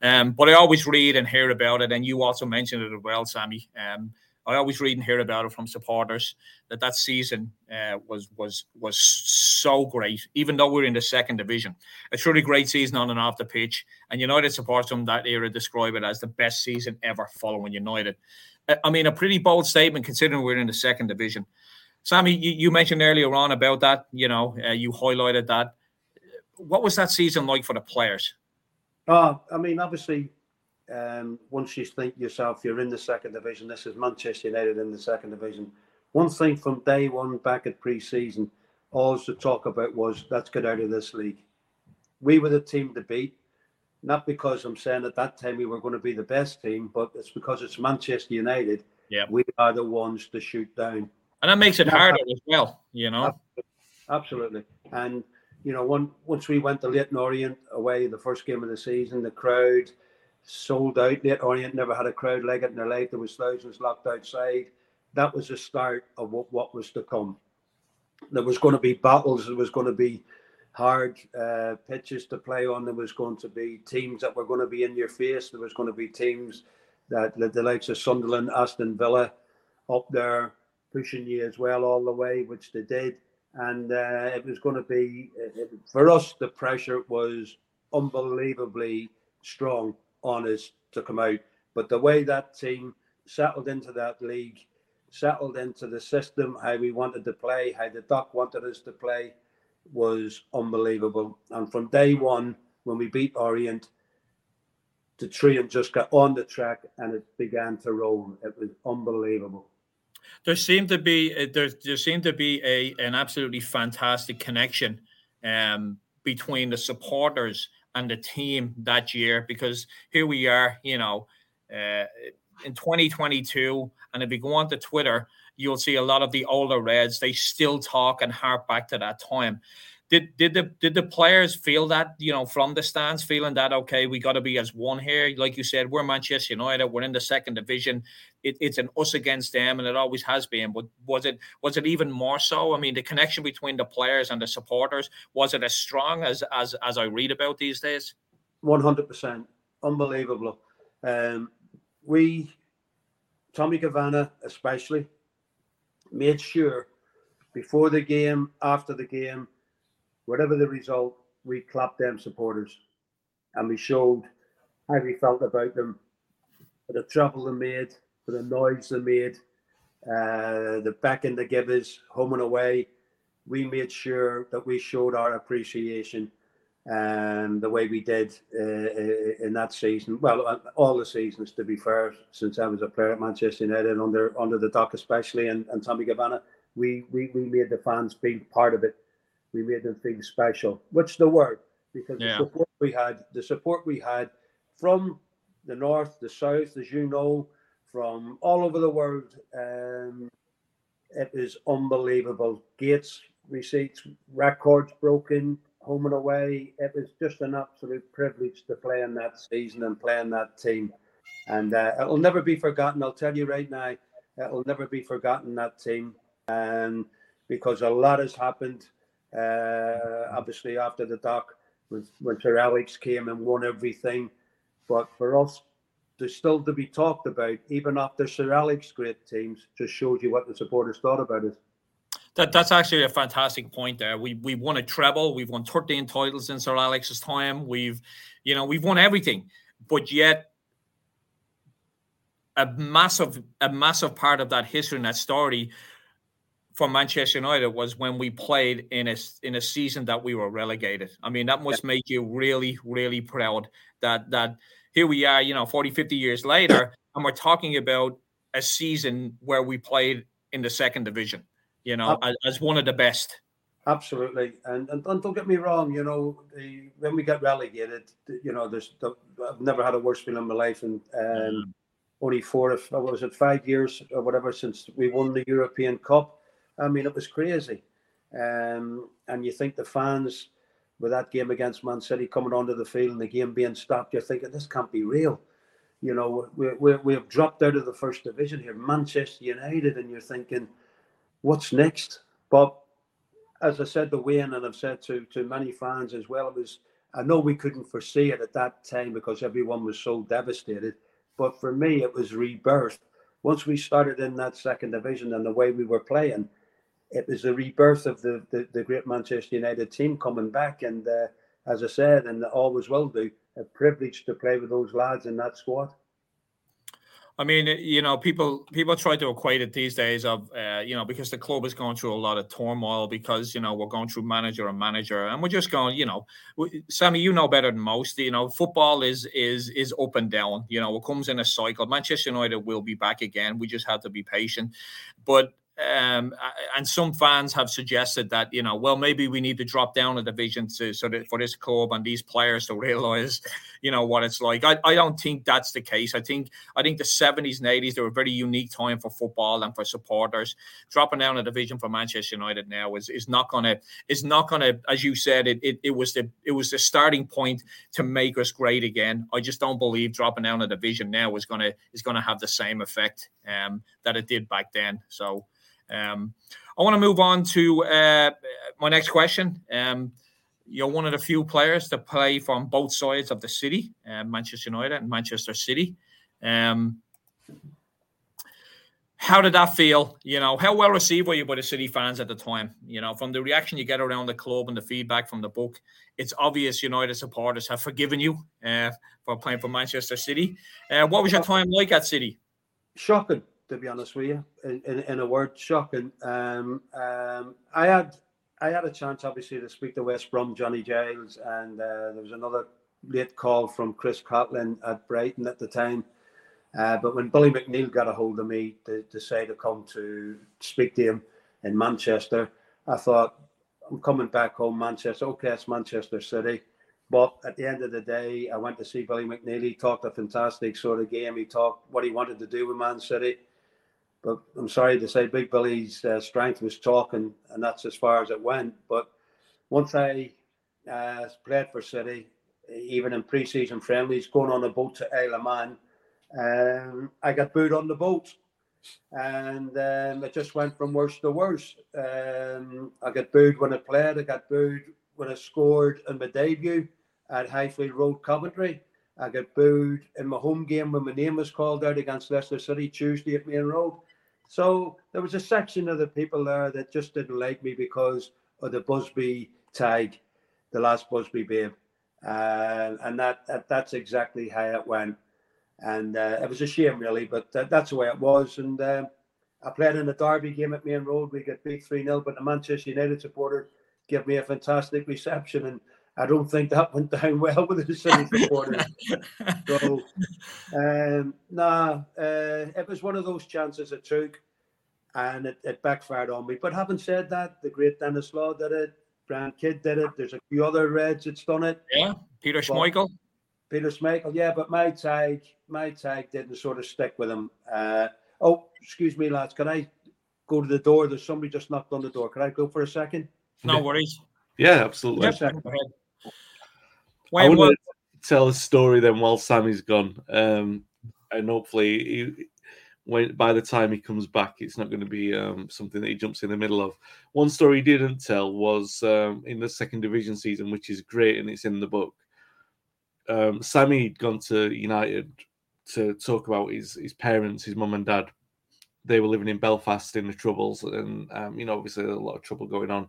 Um, but I always read and hear about it, and you also mentioned it as well, Sammy. Um, I always read and hear about it from supporters that that season uh, was was was so great, even though we're in the second division. A truly great season on and off the pitch, and United supporters from that era describe it as the best season ever following United. Uh, I mean, a pretty bold statement considering we're in the second division. Sammy, you, you mentioned earlier on about that. You know, uh, you highlighted that. What was that season like for the players? Oh, I mean, obviously, um, once you think yourself, you're in the second division. This is Manchester United in the second division. One thing from day one back at pre-season, all to talk about was let's get out of this league. We were the team to beat, not because I'm saying at that time we were going to be the best team, but it's because it's Manchester United. Yeah. we are the ones to shoot down. And that makes it harder as well. You know, Absolutely. And you know, one, once we went to Leyton Orient away, the first game of the season, the crowd sold out. Leyton Orient never had a crowd like it in their life. There was thousands locked outside. That was the start of what, what was to come. There was going to be battles. There was going to be hard uh, pitches to play on. There was going to be teams that were going to be in your face. There was going to be teams that the, the likes of Sunderland, Aston Villa, up there pushing you as well all the way, which they did and uh, it was going to be it, for us. The pressure was unbelievably strong on us to come out, but the way that team settled into that league, settled into the system, how we wanted to play, how the doc wanted us to play, was unbelievable. And from day one, when we beat Orient, the train just got on the track and it began to roll. It was unbelievable. there seemed to be uh, there there seemed to be a an absolutely fantastic connection um, between the supporters and the team that year because here we are, you know, uh, in 2022, and if you go onto Twitter, you'll see a lot of the older Reds. They still talk and hark back to that time. Did did the did the players feel that you know from the stands, feeling that okay, we got to be as one here? Like you said, we're Manchester United. We're in the second division. It, it's an us against them, and it always has been. But was it was it even more so? I mean, the connection between the players and the supporters was it as strong as as as I read about these days? One hundred percent, unbelievable. Um, we, Tommy Cavanagh especially, made sure before the game, after the game, whatever the result, we clapped them supporters, and we showed how we felt about them, for the trouble they made, for the noise they made, uh, the backing they give us home and away. We made sure that we showed our appreciation um, the way we did uh, in that season. Well, uh, all the seasons, to be fair, since I was a player at Manchester United under under the dock, especially, and, and Tommy Cavanagh, we, we we made the fans feel part of it. We made them feel special, What's the word? because Yeah. the support we had, the support we had from the north, the south, as you know, from all over the world. Um, it was unbelievable. Gates receipts, records broken, home and away. It was just an absolute privilege to play in that season and play in that team. And uh, it'll never be forgotten. I'll tell you right now, it'll never be forgotten. That team. And because a lot has happened. Uh, obviously, after the doc, when, when Sir Alex came and won everything. But for us, there's still to be talked about, even after Sir Alex's great teams, just shows you what the supporters thought about it. That, that's actually a fantastic point there. We we won a treble. We've won 13 titles in Sir Alex's time. We've, you know, we've won everything. But yet a massive a massive part of that history and that story for Manchester United was when we played in a in a season that we were relegated. I mean, that must make you really, really proud that that here we are, you know, 40, 50 years later, *coughs* and we're talking about a season where we played in the second division, you know, as, as one of the best. Absolutely, and, and, and don't get me wrong. You know, the, when we get relegated, you know, there's the, I've never had a worse feeling in my life, and um, mm. only four, if what was it, five years or whatever since we won the European Cup. I mean, it was crazy, um, and you think the fans with that game against Man City coming onto the field and the game being stopped, you're thinking this can't be real. You know, we we we have dropped out of the first division here, Manchester United, and you're thinking, what's next? But as I said to Wayne, and I've said to to many fans as well, it was I know we couldn't foresee it at that time because everyone was so devastated. But for me, it was rebirth. Once we started in that second division and the way we were playing, it was the rebirth of the, the, the great Manchester United team coming back. And uh, as I said, and always will do, a privilege to play with those lads in that squad. I mean, you know, people people try to equate it these days of, uh, you know, because the club is going through a lot of turmoil because you know we're going through manager and manager, and we're just going, you know, Sammy, you know better than most. You know, football is is is up and down. You know, it comes in a cycle. Manchester United will be back again. We just have to be patient. But um, and some fans have suggested that you know, well, maybe we need to drop down a division to so that for this club and these players to realize, you know, what it's like. I, I don't think that's the case. I think I think the seventies and eighties they were a very unique time for football and for supporters. Dropping down a division for Manchester United now is, is not gonna is not gonna, as you said, it, it it was the it was the starting point to make us great again. I just don't believe dropping down a division now is gonna is gonna have the same effect um, that it did back then. So. Um, I want to move on to uh, my next question. Um, you're one of the few players to play from both sides of the city, uh, Manchester United and Manchester City. Um, how did that feel? You know, how well received were you by the City fans at the time? You know, from the reaction you get around the club and the feedback from the book, it's obvious United supporters have forgiven you uh, for playing for Manchester City. Uh, what was your time like at City? Shocking to be honest with you, in, in, in a word, shocking. Um, um, I had I had a chance, obviously, to speak to West Brom, Johnny Giles, and uh, there was another late call from Chris Cattlin at Brighton at the time. Uh, but when Billy McNeill got a hold of me to, to say to come to speak to him in Manchester, I thought, I'm coming back home, Manchester. Okay, it's Manchester City. But at the end of the day, I went to see Billy McNeill. He talked a fantastic sort of game. He talked what he wanted to do with Man City. But I'm sorry to say, Big Billy's uh, strength was talking, and that's as far as it went. But once I uh, played for City, even in pre-season friendlies, going on a boat to Isle of Man, um, I got booed on the boat, and um, it just went from worse to worse. Um, I got booed when I played. I got booed when I scored in my debut at Highfield Road, Coventry. I got booed in my home game when my name was called out against Leicester City Tuesday at Maine Road. So there was a section of the people there that just didn't like me because of the Busby tag, the last Busby babe. Uh, and that, that, that's exactly how it went. And uh, it was a shame, really, but that, that's the way it was. And uh, I played in the Derby game at Maine Road. We got beat 3 0, but the Manchester United supporter gave me a fantastic reception. And I don't think that *laughs* went down well with the City *laughs* supporters. so, um, nah, uh, it was one of those chances I took, and it, it, backfired on me. But having said that, the great Denis Law did it. Brian Kidd did it. There's a few other Reds that's done it. Yeah, Peter Schmeichel. Peter Schmeichel, yeah, but my tag, my tag didn't sort of stick with him. Uh, oh, excuse me, lads, can I go to the door? There's somebody just knocked on the door. Can I go for a second? No worries. Yeah, absolutely. Yep. I want to tell a story then while Sammy's gone, um, and hopefully he, when by the time he comes back, it's not going to be um, something that he jumps in the middle of. One story he didn't tell was um, in the second division season, which is great and it's in the book. Um, Sammy had gone to United to talk about his his parents, his mum and dad. They were living in Belfast in the troubles, and um, you know, obviously, a lot of trouble going on.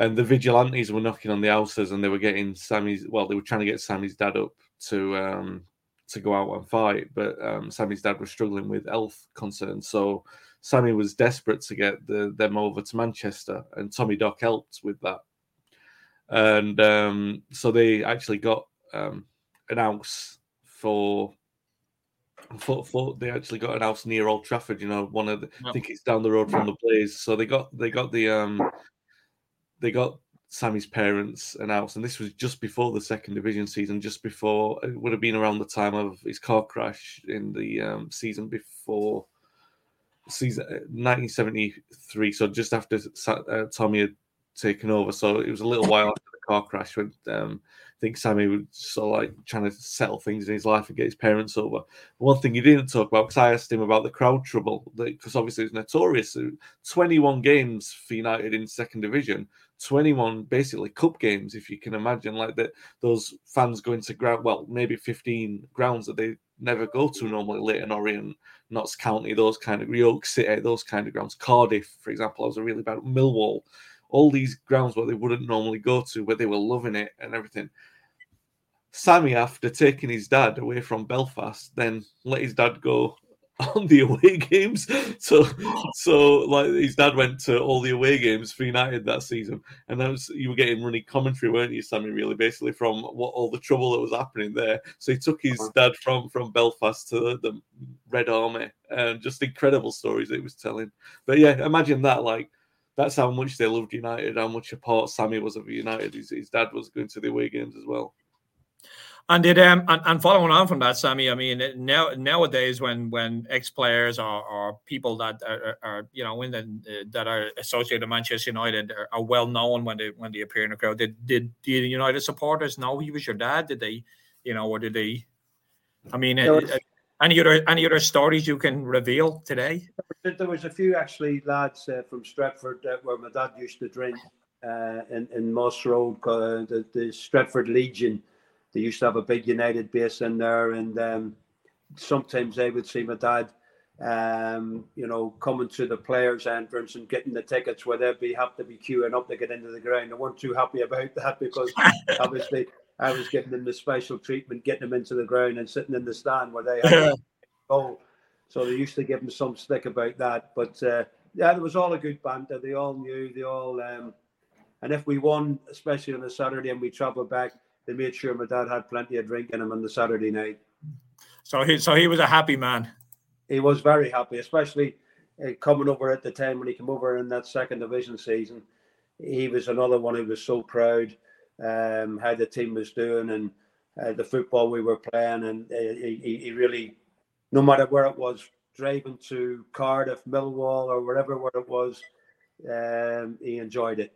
And the vigilantes were knocking on the houses, and they were getting Sammy's. Well, they were trying to get Sammy's dad up to um, to go out and fight, but um, Sammy's dad was struggling with health concerns. So Sammy was desperate to get the, them over to Manchester, and Tommy Dock helped with that. And um, so they actually got um, an house for, for, for they actually got an house near Old Trafford. You know, one of the, I think it's down the road from the Blaze. So they got they got the um they got Sammy's parents announced, and this was just before the second division season, just before it would have been around the time of his car crash in the um, season before season 1973. Uh, so just after uh, Tommy had taken over, so it was a little while after the car crash when um, think Sammy was sort of like trying to settle things in his life and get his parents over. One thing he didn't talk about because I asked him about the crowd trouble because obviously it's notorious. Uh, 21 games for United in second division 21 basically cup games, if you can imagine, like that those fans going to ground, well, maybe 15 grounds that they never go to normally, Leyton Orient, Notts County, those kind of York City, those kind of grounds. Cardiff, for example, I was a really bad Millwall, all these grounds where they wouldn't normally go to, where they were loving it and everything. Sammy, after taking his dad away from Belfast, then let his dad go *laughs* on the away *laughs* games. So, so like his dad went to all the away games for United that season, and that was you were getting running commentary, weren't you, Sammy? Really, basically from what all the trouble that was happening there. So he took his uh-huh. dad from from Belfast to the Red Army, and just incredible stories he was telling. But yeah, imagine that like. That's how much they loved United, how much a part Sammy was of United. His, his dad was going to the away games as well. And did um and, and, following on from that, Sammy, I mean now nowadays when when ex players or, or people that are, are, you know in the, uh, that are associated with Manchester United are, are, well known when they when they appear in the crowd. Did did the United supporters know he was your dad? Did they, you know, or did they? I mean, uh, was, uh, any other any other stories you can reveal today? There was a few actually lads uh, from Stretford uh, where my dad used to drink uh, in in Moss Road, the, the Stretford Legion they used to have a big United base in there, and um, sometimes they would see my dad, um, you know, coming to the players' entrance and getting the tickets where they'd be have to be queuing up to get into the ground. I weren't too happy about *laughs* that because obviously I was giving them the special treatment, getting them into the ground and sitting in the stand where they had goal. So they used to give them some stick about that. But uh, yeah, it was all a good banter. They all knew. They all. Um, and if we won, especially on a Saturday, and we travelled back, they made sure my dad had plenty of drink in him on the Saturday night. So he, so he was a happy man. He was very happy, especially uh, coming over at the time when he came over in that second division season. He was another one who was so proud um, how the team was doing and uh, the football we were playing, and uh, he, he really, no matter where it was, driving to Cardiff, Millwall, or wherever where it was, um, he enjoyed it.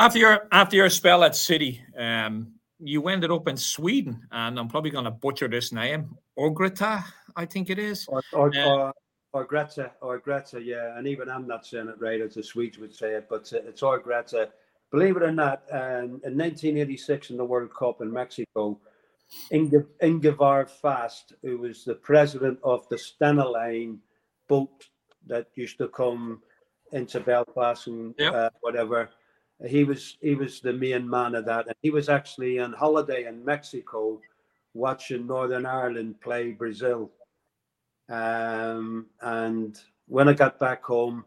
After your after your spell at City, um, you ended up in Sweden, and I'm probably going to butcher this name, Örgryte, I think it is. Or, or, uh, or, or Greta, or Greta, yeah. And even I'm not saying it right as the Swedes would say it, but it's Greta. Believe it or not, um, in 1986 in the World Cup in Mexico, Inge, Ingvar Fast, who was the president of the Stena boat that used to come into Belfast and yep. uh, whatever, he was he was the main man of that, and he was actually on holiday in Mexico, watching Northern Ireland play Brazil. Um, and when I got back home,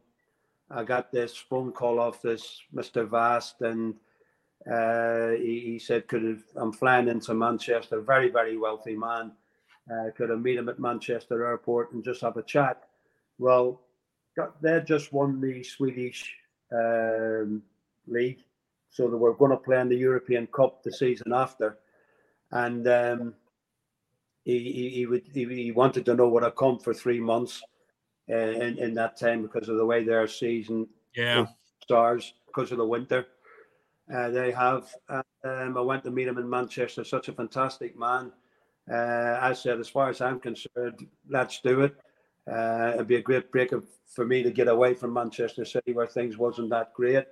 I got this phone call off this Mr. Vast, and uh, he, he, said, "Could I'm flying into Manchester, very very wealthy man. Uh, could I meet him at Manchester Airport and just have a chat?" Well, got, they just won the Swedish um, league. So they were going to play in the European Cup the season after, and um, he, he, he would he, he, wanted to know what I come for three months uh, in in that time because of the way their season yeah stars because of the winter. Uh, they have. Um, I went to meet him in Manchester. Such a fantastic man. Uh, I said, as far as I'm concerned, let's do it. Uh, it'd be a great break for me to get away from Manchester City where things wasn't that great.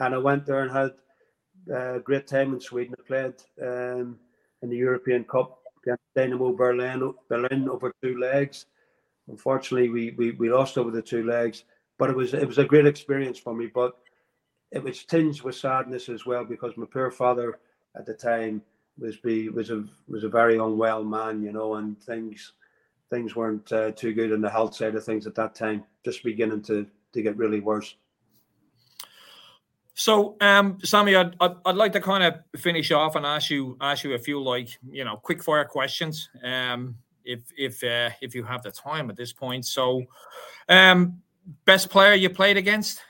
And I went there and had a uh, great time in Sweden. I played um, in the European Cup against Dynamo Berlin, Berlin over two legs. Unfortunately, we, we, we lost over the two legs, but it was it was a great experience for me. But it was tinged with sadness as well because my poor father at the time was be was a was a very unwell man, you know, and things things weren't uh, too good on the health side of things at that time, just beginning to to get really worse. So, um, Sammy, I'd, I'd, like to kind of finish off and ask you ask you a few like you know quick fire questions, um, if if uh, if you have the time at this point. So, um, best player you played against?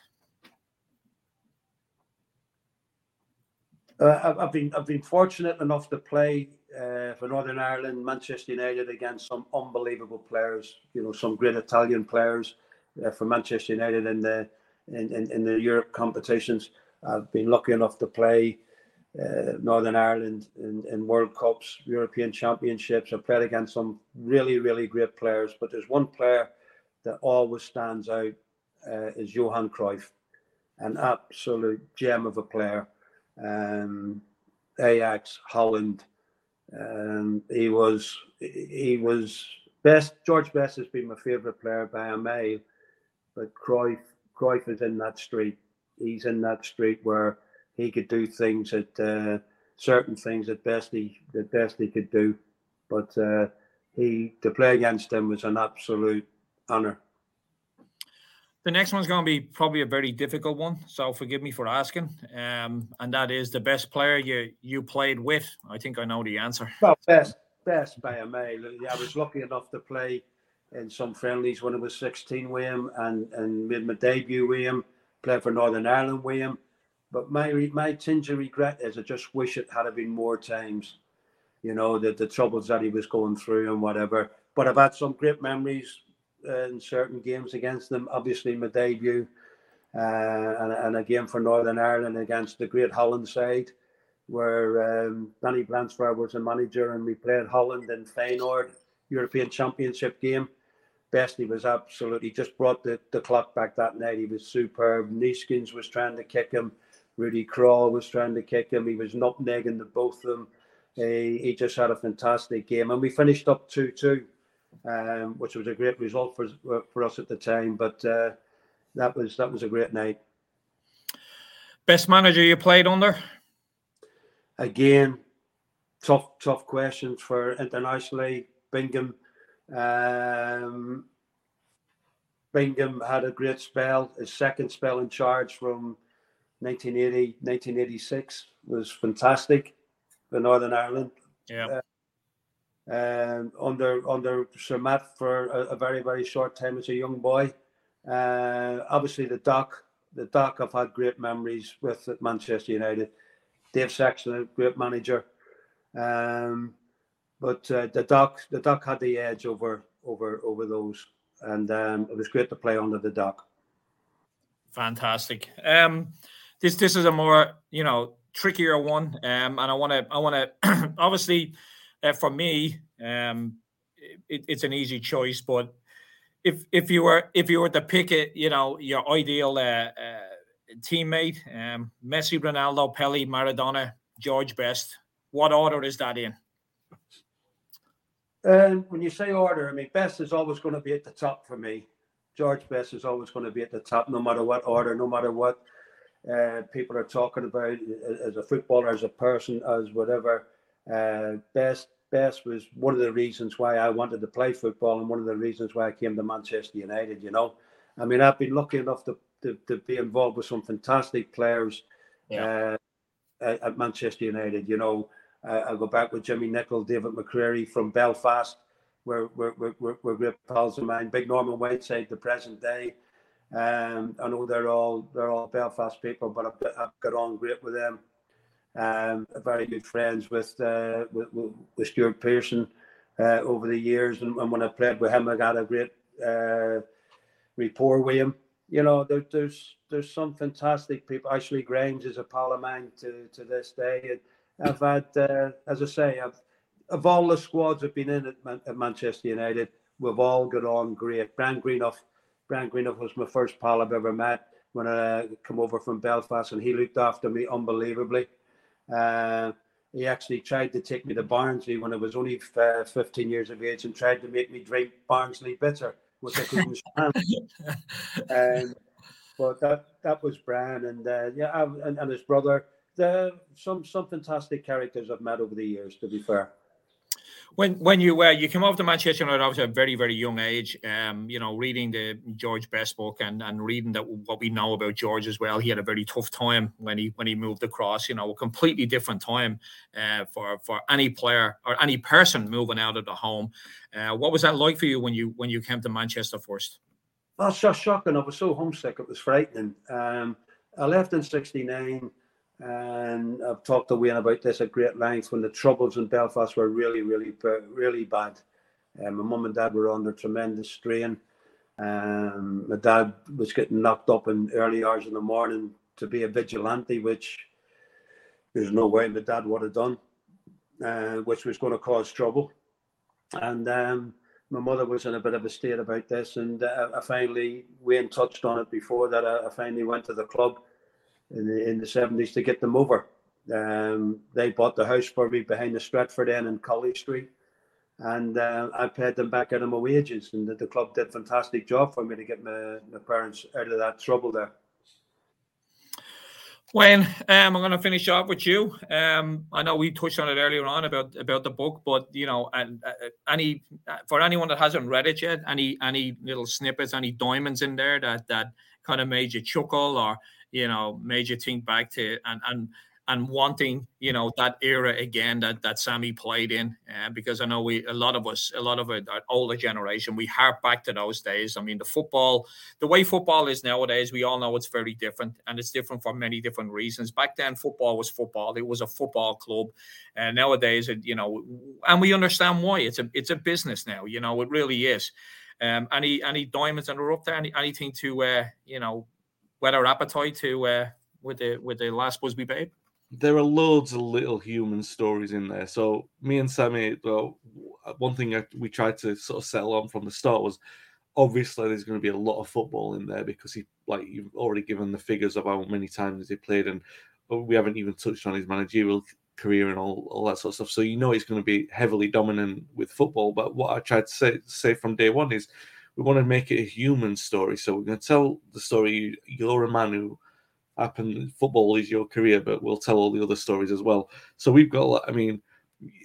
Uh, I've been I've been fortunate enough to play uh, for Northern Ireland, Manchester United against some unbelievable players. You know, some great Italian players uh, for Manchester United in the in, in, in, the Europe competitions. I've been lucky enough to play uh, Northern Ireland in, in World Cups, European Championships. I've played against some really really great players, but there's one player that always stands out uh, is Johan Cruyff, an absolute gem of a player um, Ajax, Holland. Um, he was he was best. George Best has been my favourite player by a mile, but Cruyff Cruyff is in that street. He's in that street where he could do things that uh, certain things that best he that best he could do, but uh, he to play against him was an absolute honour. The next one's going to be probably a very difficult one, so forgive me for asking. Um, and that is the best player you you played with. I think I know the answer. Well, best best by a mile. I was lucky enough to play in some friendlies when I was 16 with him, and and made my debut with him. Played for Northern Ireland with him. But my my tinge of regret is I just wish it had been more times. You know the the troubles that he was going through and whatever. But I've had some great memories in certain games against them. Obviously, my debut uh, and, and a game for Northern Ireland against the great Holland side, where um, Danny Blanchflower was a manager and we played Holland in Feyenoord European Championship game. Bestie was absolutely just brought the, the clock back that night. He was superb. Neeskens was trying to kick him. Rudy Krol was trying to kick him. He was not negging the both of them. He, he just had a fantastic game. And we finished up 2 2 um, which was a great result for for us at the time. But uh, that was that was a great night. Best manager you played under? Again, tough tough questions for internationally. Bingham. Um, Bingham had a great spell. His second spell in charge from 1980, 1986 was fantastic for Northern Ireland. Yeah. Uh, um, under under Sir Matt for a, a, very very short time as a young boy. Uh, obviously, the Doc, the Doc, I've had great memories with at Manchester United. Dave Sexton, a great manager, um, but uh, the Doc, the Doc had the edge over over over those, and um, it was great to play under the Doc. Fantastic. Um, this this is a more you know trickier one, um, and I want to I want *clears throat* to obviously uh, for me, um, it, it's an easy choice. But if if you were if you were to pick it, you know, your ideal uh, uh, teammate, um, Messi, Ronaldo, Pele, Maradona, George Best, what order is that in? Um, when you say order, I mean Best is always going to be at the top for me. George Best is always going to be at the top, no matter what order, no matter what uh, people are talking about as a footballer, as a person, as whatever. Uh, Best Best was one of the reasons why I wanted to play football and one of the reasons why I came to Manchester United. You know, I mean, I've been lucky enough to to, to be involved with some fantastic players yeah. uh, at, at, Manchester United. You know, uh, I go back with Jimmy Nicholl, David McCreery from Belfast. We're, we're, we're, we're great pals of mine. Big Norman Whiteside, the present day. Um, I know they're all they're all Belfast people, but I've, I've got on great with them. Um, very good friends with, uh, with, with Stuart Pearson uh, over the years, and, and, when I played with him, I got a great uh, rapport with him. You know, there, there's there's some fantastic people. Ashley Grimes is a pal of mine to, to this day. And I've had, uh, as I say, I've of all the squads I've been in at, Man- at Manchester United, we've all got on great. Brian Greenhoff, Brian Greenhoff was my first pal I've ever met when I come over from Belfast, and he looked after me unbelievably. Uh, he actually tried to take me to Barnsley when I was only uh, 15 years of age and tried to make me drink Barnsley bitter, which I couldn't stand. *laughs* Um, but that that was Brian, and uh, yeah, I, and, and his brother. The, some some fantastic characters I've met over the years. To be fair. When when you uh, you came over to Manchester United obviously at a very very young age, um, you know, reading the George Best book and and reading that what we know about George as well, he had a very tough time when he when he moved across. You know, a completely different time uh, for for any player or any person moving out of the home. Uh, what was that like for you when you when you came to Manchester first? That's just shocking. I was so homesick; it was frightening. Um, I left in '69. And I've talked to Wayne about this at great length when the troubles in Belfast were really, really, really bad. Um, my mum and dad were under tremendous strain. Um, my dad was getting knocked up in early hours in the morning to be a vigilante, which there's no way my dad would have done, uh, which was going to cause trouble. And um, my mother was in a bit of a state about this, and uh, I finally, Wayne touched on it before that. I, I finally went to the club in the in the seventies to get them over. Um, they bought the house for me behind the Stratford Inn in Colley Street, and uh, I paid them back out of my wages. And the, the, club did a fantastic job for me to get my, my parents out of that trouble there. Wayne, um, I'm going to finish off with you. Um, I know we touched on it earlier on about about the book, but you know, and uh, any for anyone that hasn't read it yet, any any little snippets, any diamonds in there that that kind of made you chuckle or you know, made you think back to and and and wanting you know that era again that that Sammy played in uh, because I know we a lot of us a lot of our older generation we harp back to those days. I mean the football the way football is nowadays we all know it's very different and it's different for many different reasons. Back then football was football. It was a football club. And nowadays it you know and we understand why. It's a it's a business now you know it really is. Um any any diamonds that are up there? Any, anything to uh you know whet our appetite to uh, with the with the last Busby Babe? There are loads of little human stories in there. So me and Sammy, well, one thing I, we tried to sort of settle on from the start was obviously there's going to be a lot of football in there because he like you've already given the figures of how many times he played and we haven't even touched on his managerial career and all, all that sort of stuff. So you know he's going to be heavily dominant with football. But what I tried to say say from day one is we want to make it a human story. So we're going to tell the story. You're a man who happened. Football is your career, but we'll tell all the other stories as well. So we've got. I mean,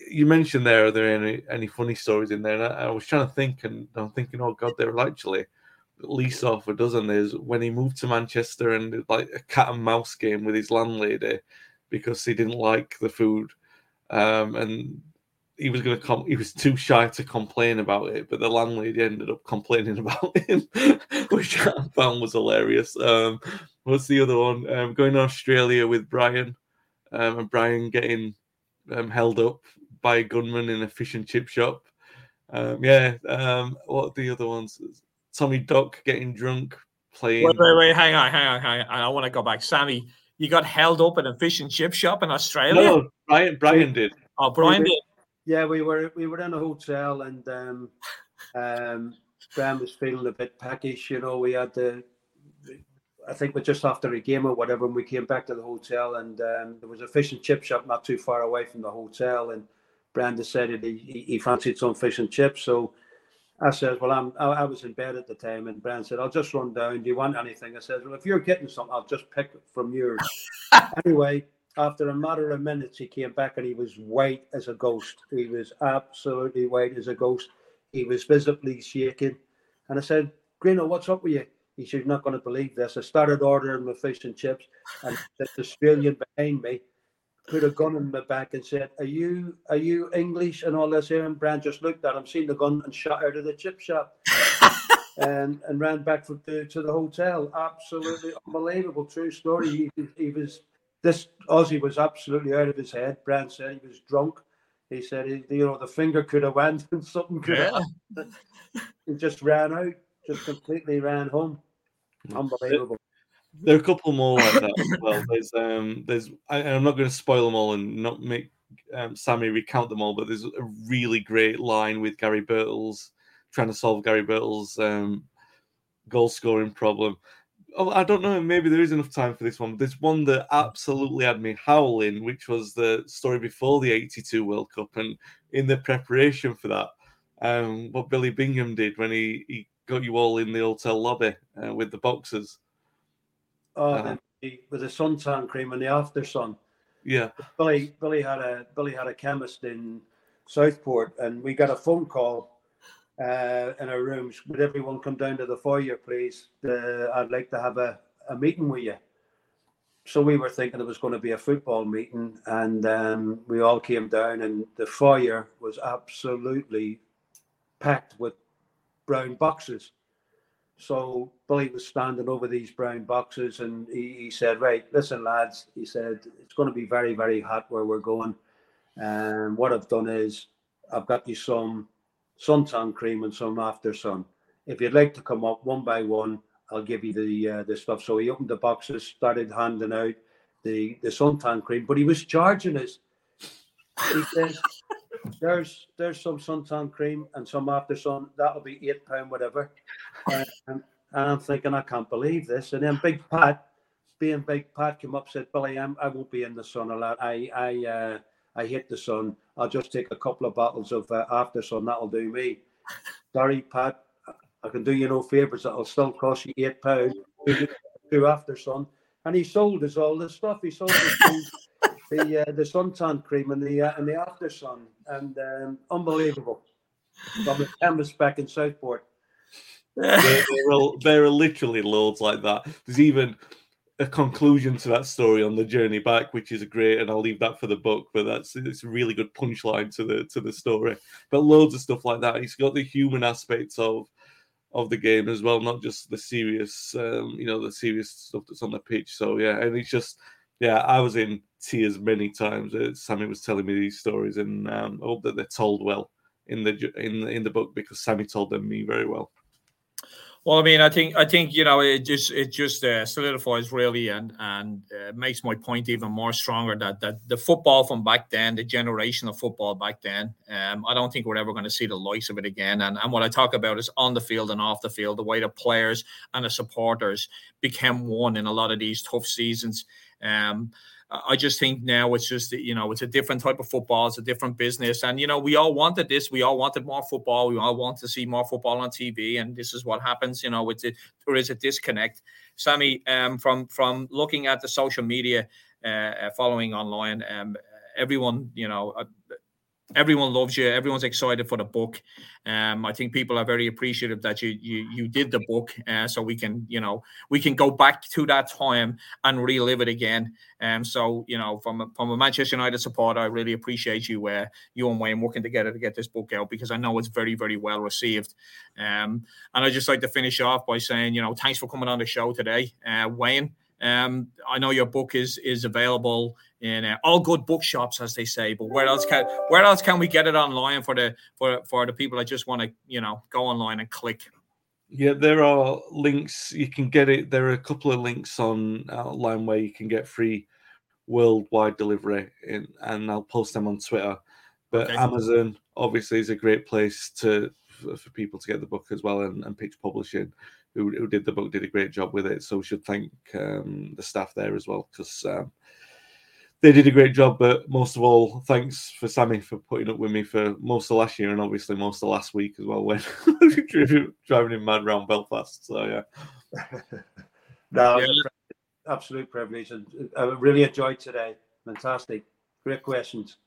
you mentioned there. Are there any any funny stories in there? And I, I was trying to think, and I'm thinking, oh God, there are actually at least half a dozen. There's when he moved to Manchester and like a cat and mouse game with his landlady because he didn't like the food. Um, and he was going to come. He was too shy to complain about it, but the landlady ended up complaining *laughs* about him, which I found was hilarious. Um, what's the other one? Um, going to Australia with Brian, um, and Brian getting um, held up by a gunman in a fish and chip shop. Um, yeah. Um, what are the other ones? Tommy Duck getting drunk playing. Wait, wait, wait. Hang on, hang on, hang on. I want to go back. Sammy, you got held up in a fish and chip shop in Australia? No, Brian. Brian did. Oh, Brian did. Yeah, we were we were in a hotel and um, um, Graham was feeling a bit peckish. You know, we had the, I think we're just after a game or whatever, and we came back to the hotel and um, there was a fish and chip shop not too far away from the hotel, and Brian decided he, he fancied some fish and chips, so. I said, "Well, I'm. I, I was in bed at the time, and Brian said, "I'll just run down. Do you want anything?" I said, "Well, if you're getting something, I'll just pick from yours." *laughs* anyway, after a matter of minutes, he came back and he was white as a ghost. He was absolutely white as a ghost. He was visibly shaking. And I said, Greeno, what's up with you? He said, You're not going to believe this. I started ordering my fish and chips, and the Australian behind me put a gun in my back and said, Are you are you English and all this here? And Brian just looked at him, seen the gun, and shot out of the chip shop. *laughs* and and ran back to, to the hotel. Absolutely unbelievable, true story. He, he was this Aussie was absolutely out of his head. Brian said he was drunk. He said, he, you know, the finger could have went *laughs* and something could yeah. have. he just ran out, just completely ran home. Unbelievable. There are a couple more like that as well. There's, um, there's, I, am not going to spoil them all and not make um, Sammy recount them all, but there's a really great line with Gary Birtles trying to solve Gary Birtles' um, goal scoring problem. Oh, I don't know. Maybe there is enough time for this one. But there's one that absolutely had me howling, which was the story before the '82 World Cup, and in the preparation for that, um, what Billy Bingham did when he, he got you all in the hotel lobby uh, with the boxers. Oh, uh, with the suntan cream and the after sun. Yeah, Billy Billy had a Billy had a chemist in Southport, and we got a phone call uh, in our rooms. Would everyone come down to the foyer, please? Uh, I'd like to have a, a meeting with you. So we were thinking it was going to be a football meeting, and um, we all came down, and the foyer was absolutely packed with brown boxes. So Billy was standing over these brown boxes, and he, he said, "Right, listen, lads," he said, "it's going to be very, very hot where we're going." And what I've done is I've got you some suntan cream and some after sun. If you'd like to come up one by one, I'll give you the uh, the stuff. So he opened the boxes, started handing out the the suntan cream, but he was charging us. He says, "There's there's some suntan cream and some after sun. That'll be eight pound, whatever." and, and I'm thinking, I can't believe this. And then Big Pat, being Big Pat, came up said, "Billy, I'm, I won't be in the sun a lot. I I uh, I hate the sun. I'll just take a couple of bottles of uh, after. That'll do me. Sorry, Pat. I can do you no favors. It'll still cost you eight pounds to after sun. And he sold us all the stuff. He sold us the uh, the suntan cream and the uh, and the after sun, and um, unbelievable. From the chemist back in Southport. there, there, are, there are literally loads like that. There's even a conclusion to that story on the journey back, which is great, and I'll leave that for the book. But that's it's a really good punchline to the to the story. But loads of stuff like that. He's got the human aspects of of the game as well, not just the serious, um, you know, the serious stuff that's on the pitch. So yeah, and it's just yeah, I was in tears many times. Sammy was telling me these stories, and um, I hope that they're told well in the in in the book because Sammy told them me very well. Well, I mean, I think I think you know it just it just uh, solidifies really and and uh, makes my point even more stronger that that the football from back then, the generation of football back then, um, I don't think we're ever going to see the likes of it again. And and what I talk about is on the field and off the field, the way the players and the supporters became one in a lot of these tough seasons. Um, I just think now it's just you know it's a different type of football, it's a different business, and you know we all wanted this, we all wanted more football, we all want to see more football on TV, and this is what happens. You know, it's a, there is a disconnect. Sammy, um, from from looking at the social media, uh, uh following online, um, everyone you know. Everyone loves you. Everyone's excited for the book. Um, I think people are very appreciative that you you you did the book, uh, so we can you know we can go back to that time and relive it again. Um, so you know from a, from a Manchester United supporter, I really appreciate you uh, you and Wayne working together to get this book out because I know it's very very well received. Um, and I just like to finish off by saying you know thanks for coming on the show today, uh, Wayne. Um, I know your book is is available in uh, all good bookshops, as they say. But where else can where else can we get it online for the for for the people that just want to you know go online and click? Yeah, there are links. You can get it. There are a couple of links on online where you can get free worldwide delivery, in, and I'll post them on Twitter. But okay. Amazon obviously is a great place to for, for people to get the book as well, and, and Pitch Publishing who, who did the book did a great job with it. So we should thank um, the staff there as well because um, they did a great job. But most of all, thanks for Sammy for putting up with me for most of last year and obviously most of last week as well when *laughs* driving him mad around Belfast. So yeah, *laughs* no, yeah. absolute privilege, and I really enjoyed today. Fantastic, great questions.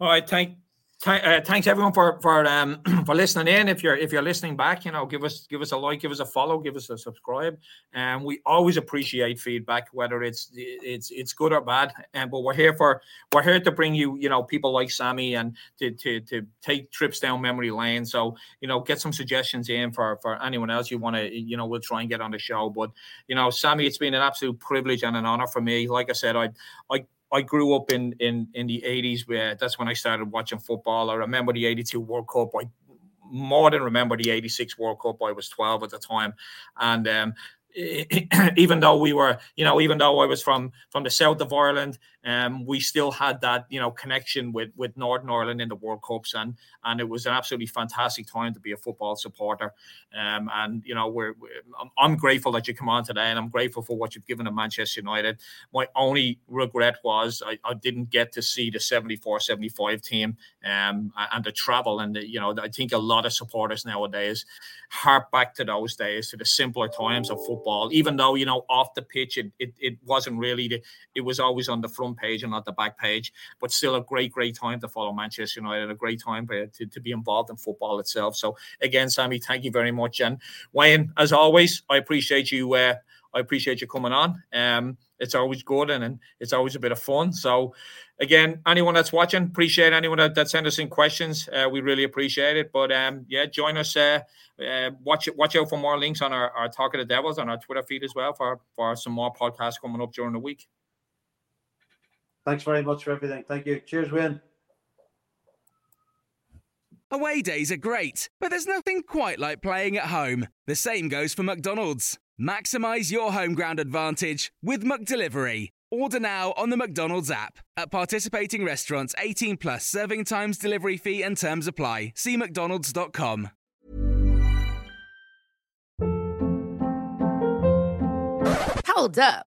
All right, thank uh, thanks everyone for for um *clears throat* for listening in. If you're if you're listening back, you know, give us give us a like, give us a follow, give us a subscribe. And um, we always appreciate feedback, whether it's it's it's good or bad. And um, but we're here for we're here to bring you, you know, people like Sammy and to to to take trips down memory lane. So you know, get some suggestions in for for anyone else you want to, you know, we'll try and get on the show. But you know, Sammy, it's been an absolute privilege and an honor for me. Like I said, I I I grew up in in in the 80s where that's when I started watching football. I remember the 82 World Cup. I more than remember the 86 World Cup. I was 12 at the time. And um, *clears throat* even though we were, you know, even though I was from from the south of Ireland, um, we still had that, you know, connection with with Northern Ireland in the World Cups, and and it was an absolutely fantastic time to be a football supporter. Um, and you know, we're, we're I'm grateful that you come on today, and I'm grateful for what you've given to Manchester United. My only regret was I, I didn't get to see the 74, 75 team, um, and the travel, and the, you know, I think a lot of supporters nowadays harp back to those days, to the simpler times of football football, even though, you know, off the pitch, it, it, it wasn't really, the, it was always on the front page and not the back page, but still a great, great time to follow Manchester United, a great time to, to, be involved in football itself. So again, Sammy, thank you very much. And Wayne, as always, I appreciate you. Uh, I appreciate you coming on. Um, it's always good and, and it's always a bit of fun. So, again, anyone that's watching, appreciate anyone that, that sent us in questions. Uh, we really appreciate it. But um, yeah, join us. Uh, uh, watch watch out for more links on our, our Talk of the Devils on our Twitter feed as well for for some more podcasts coming up during the week. Thanks very much for everything. Thank you. Cheers, Win. Away days are great, but there's nothing quite like playing at home. The same goes for McDonald's. Maximize your home ground advantage with McDelivery. Order now on the McDonald's app. At participating restaurants, 18 plus serving times, delivery fee, and terms apply. See McDonald's.com. Hold up.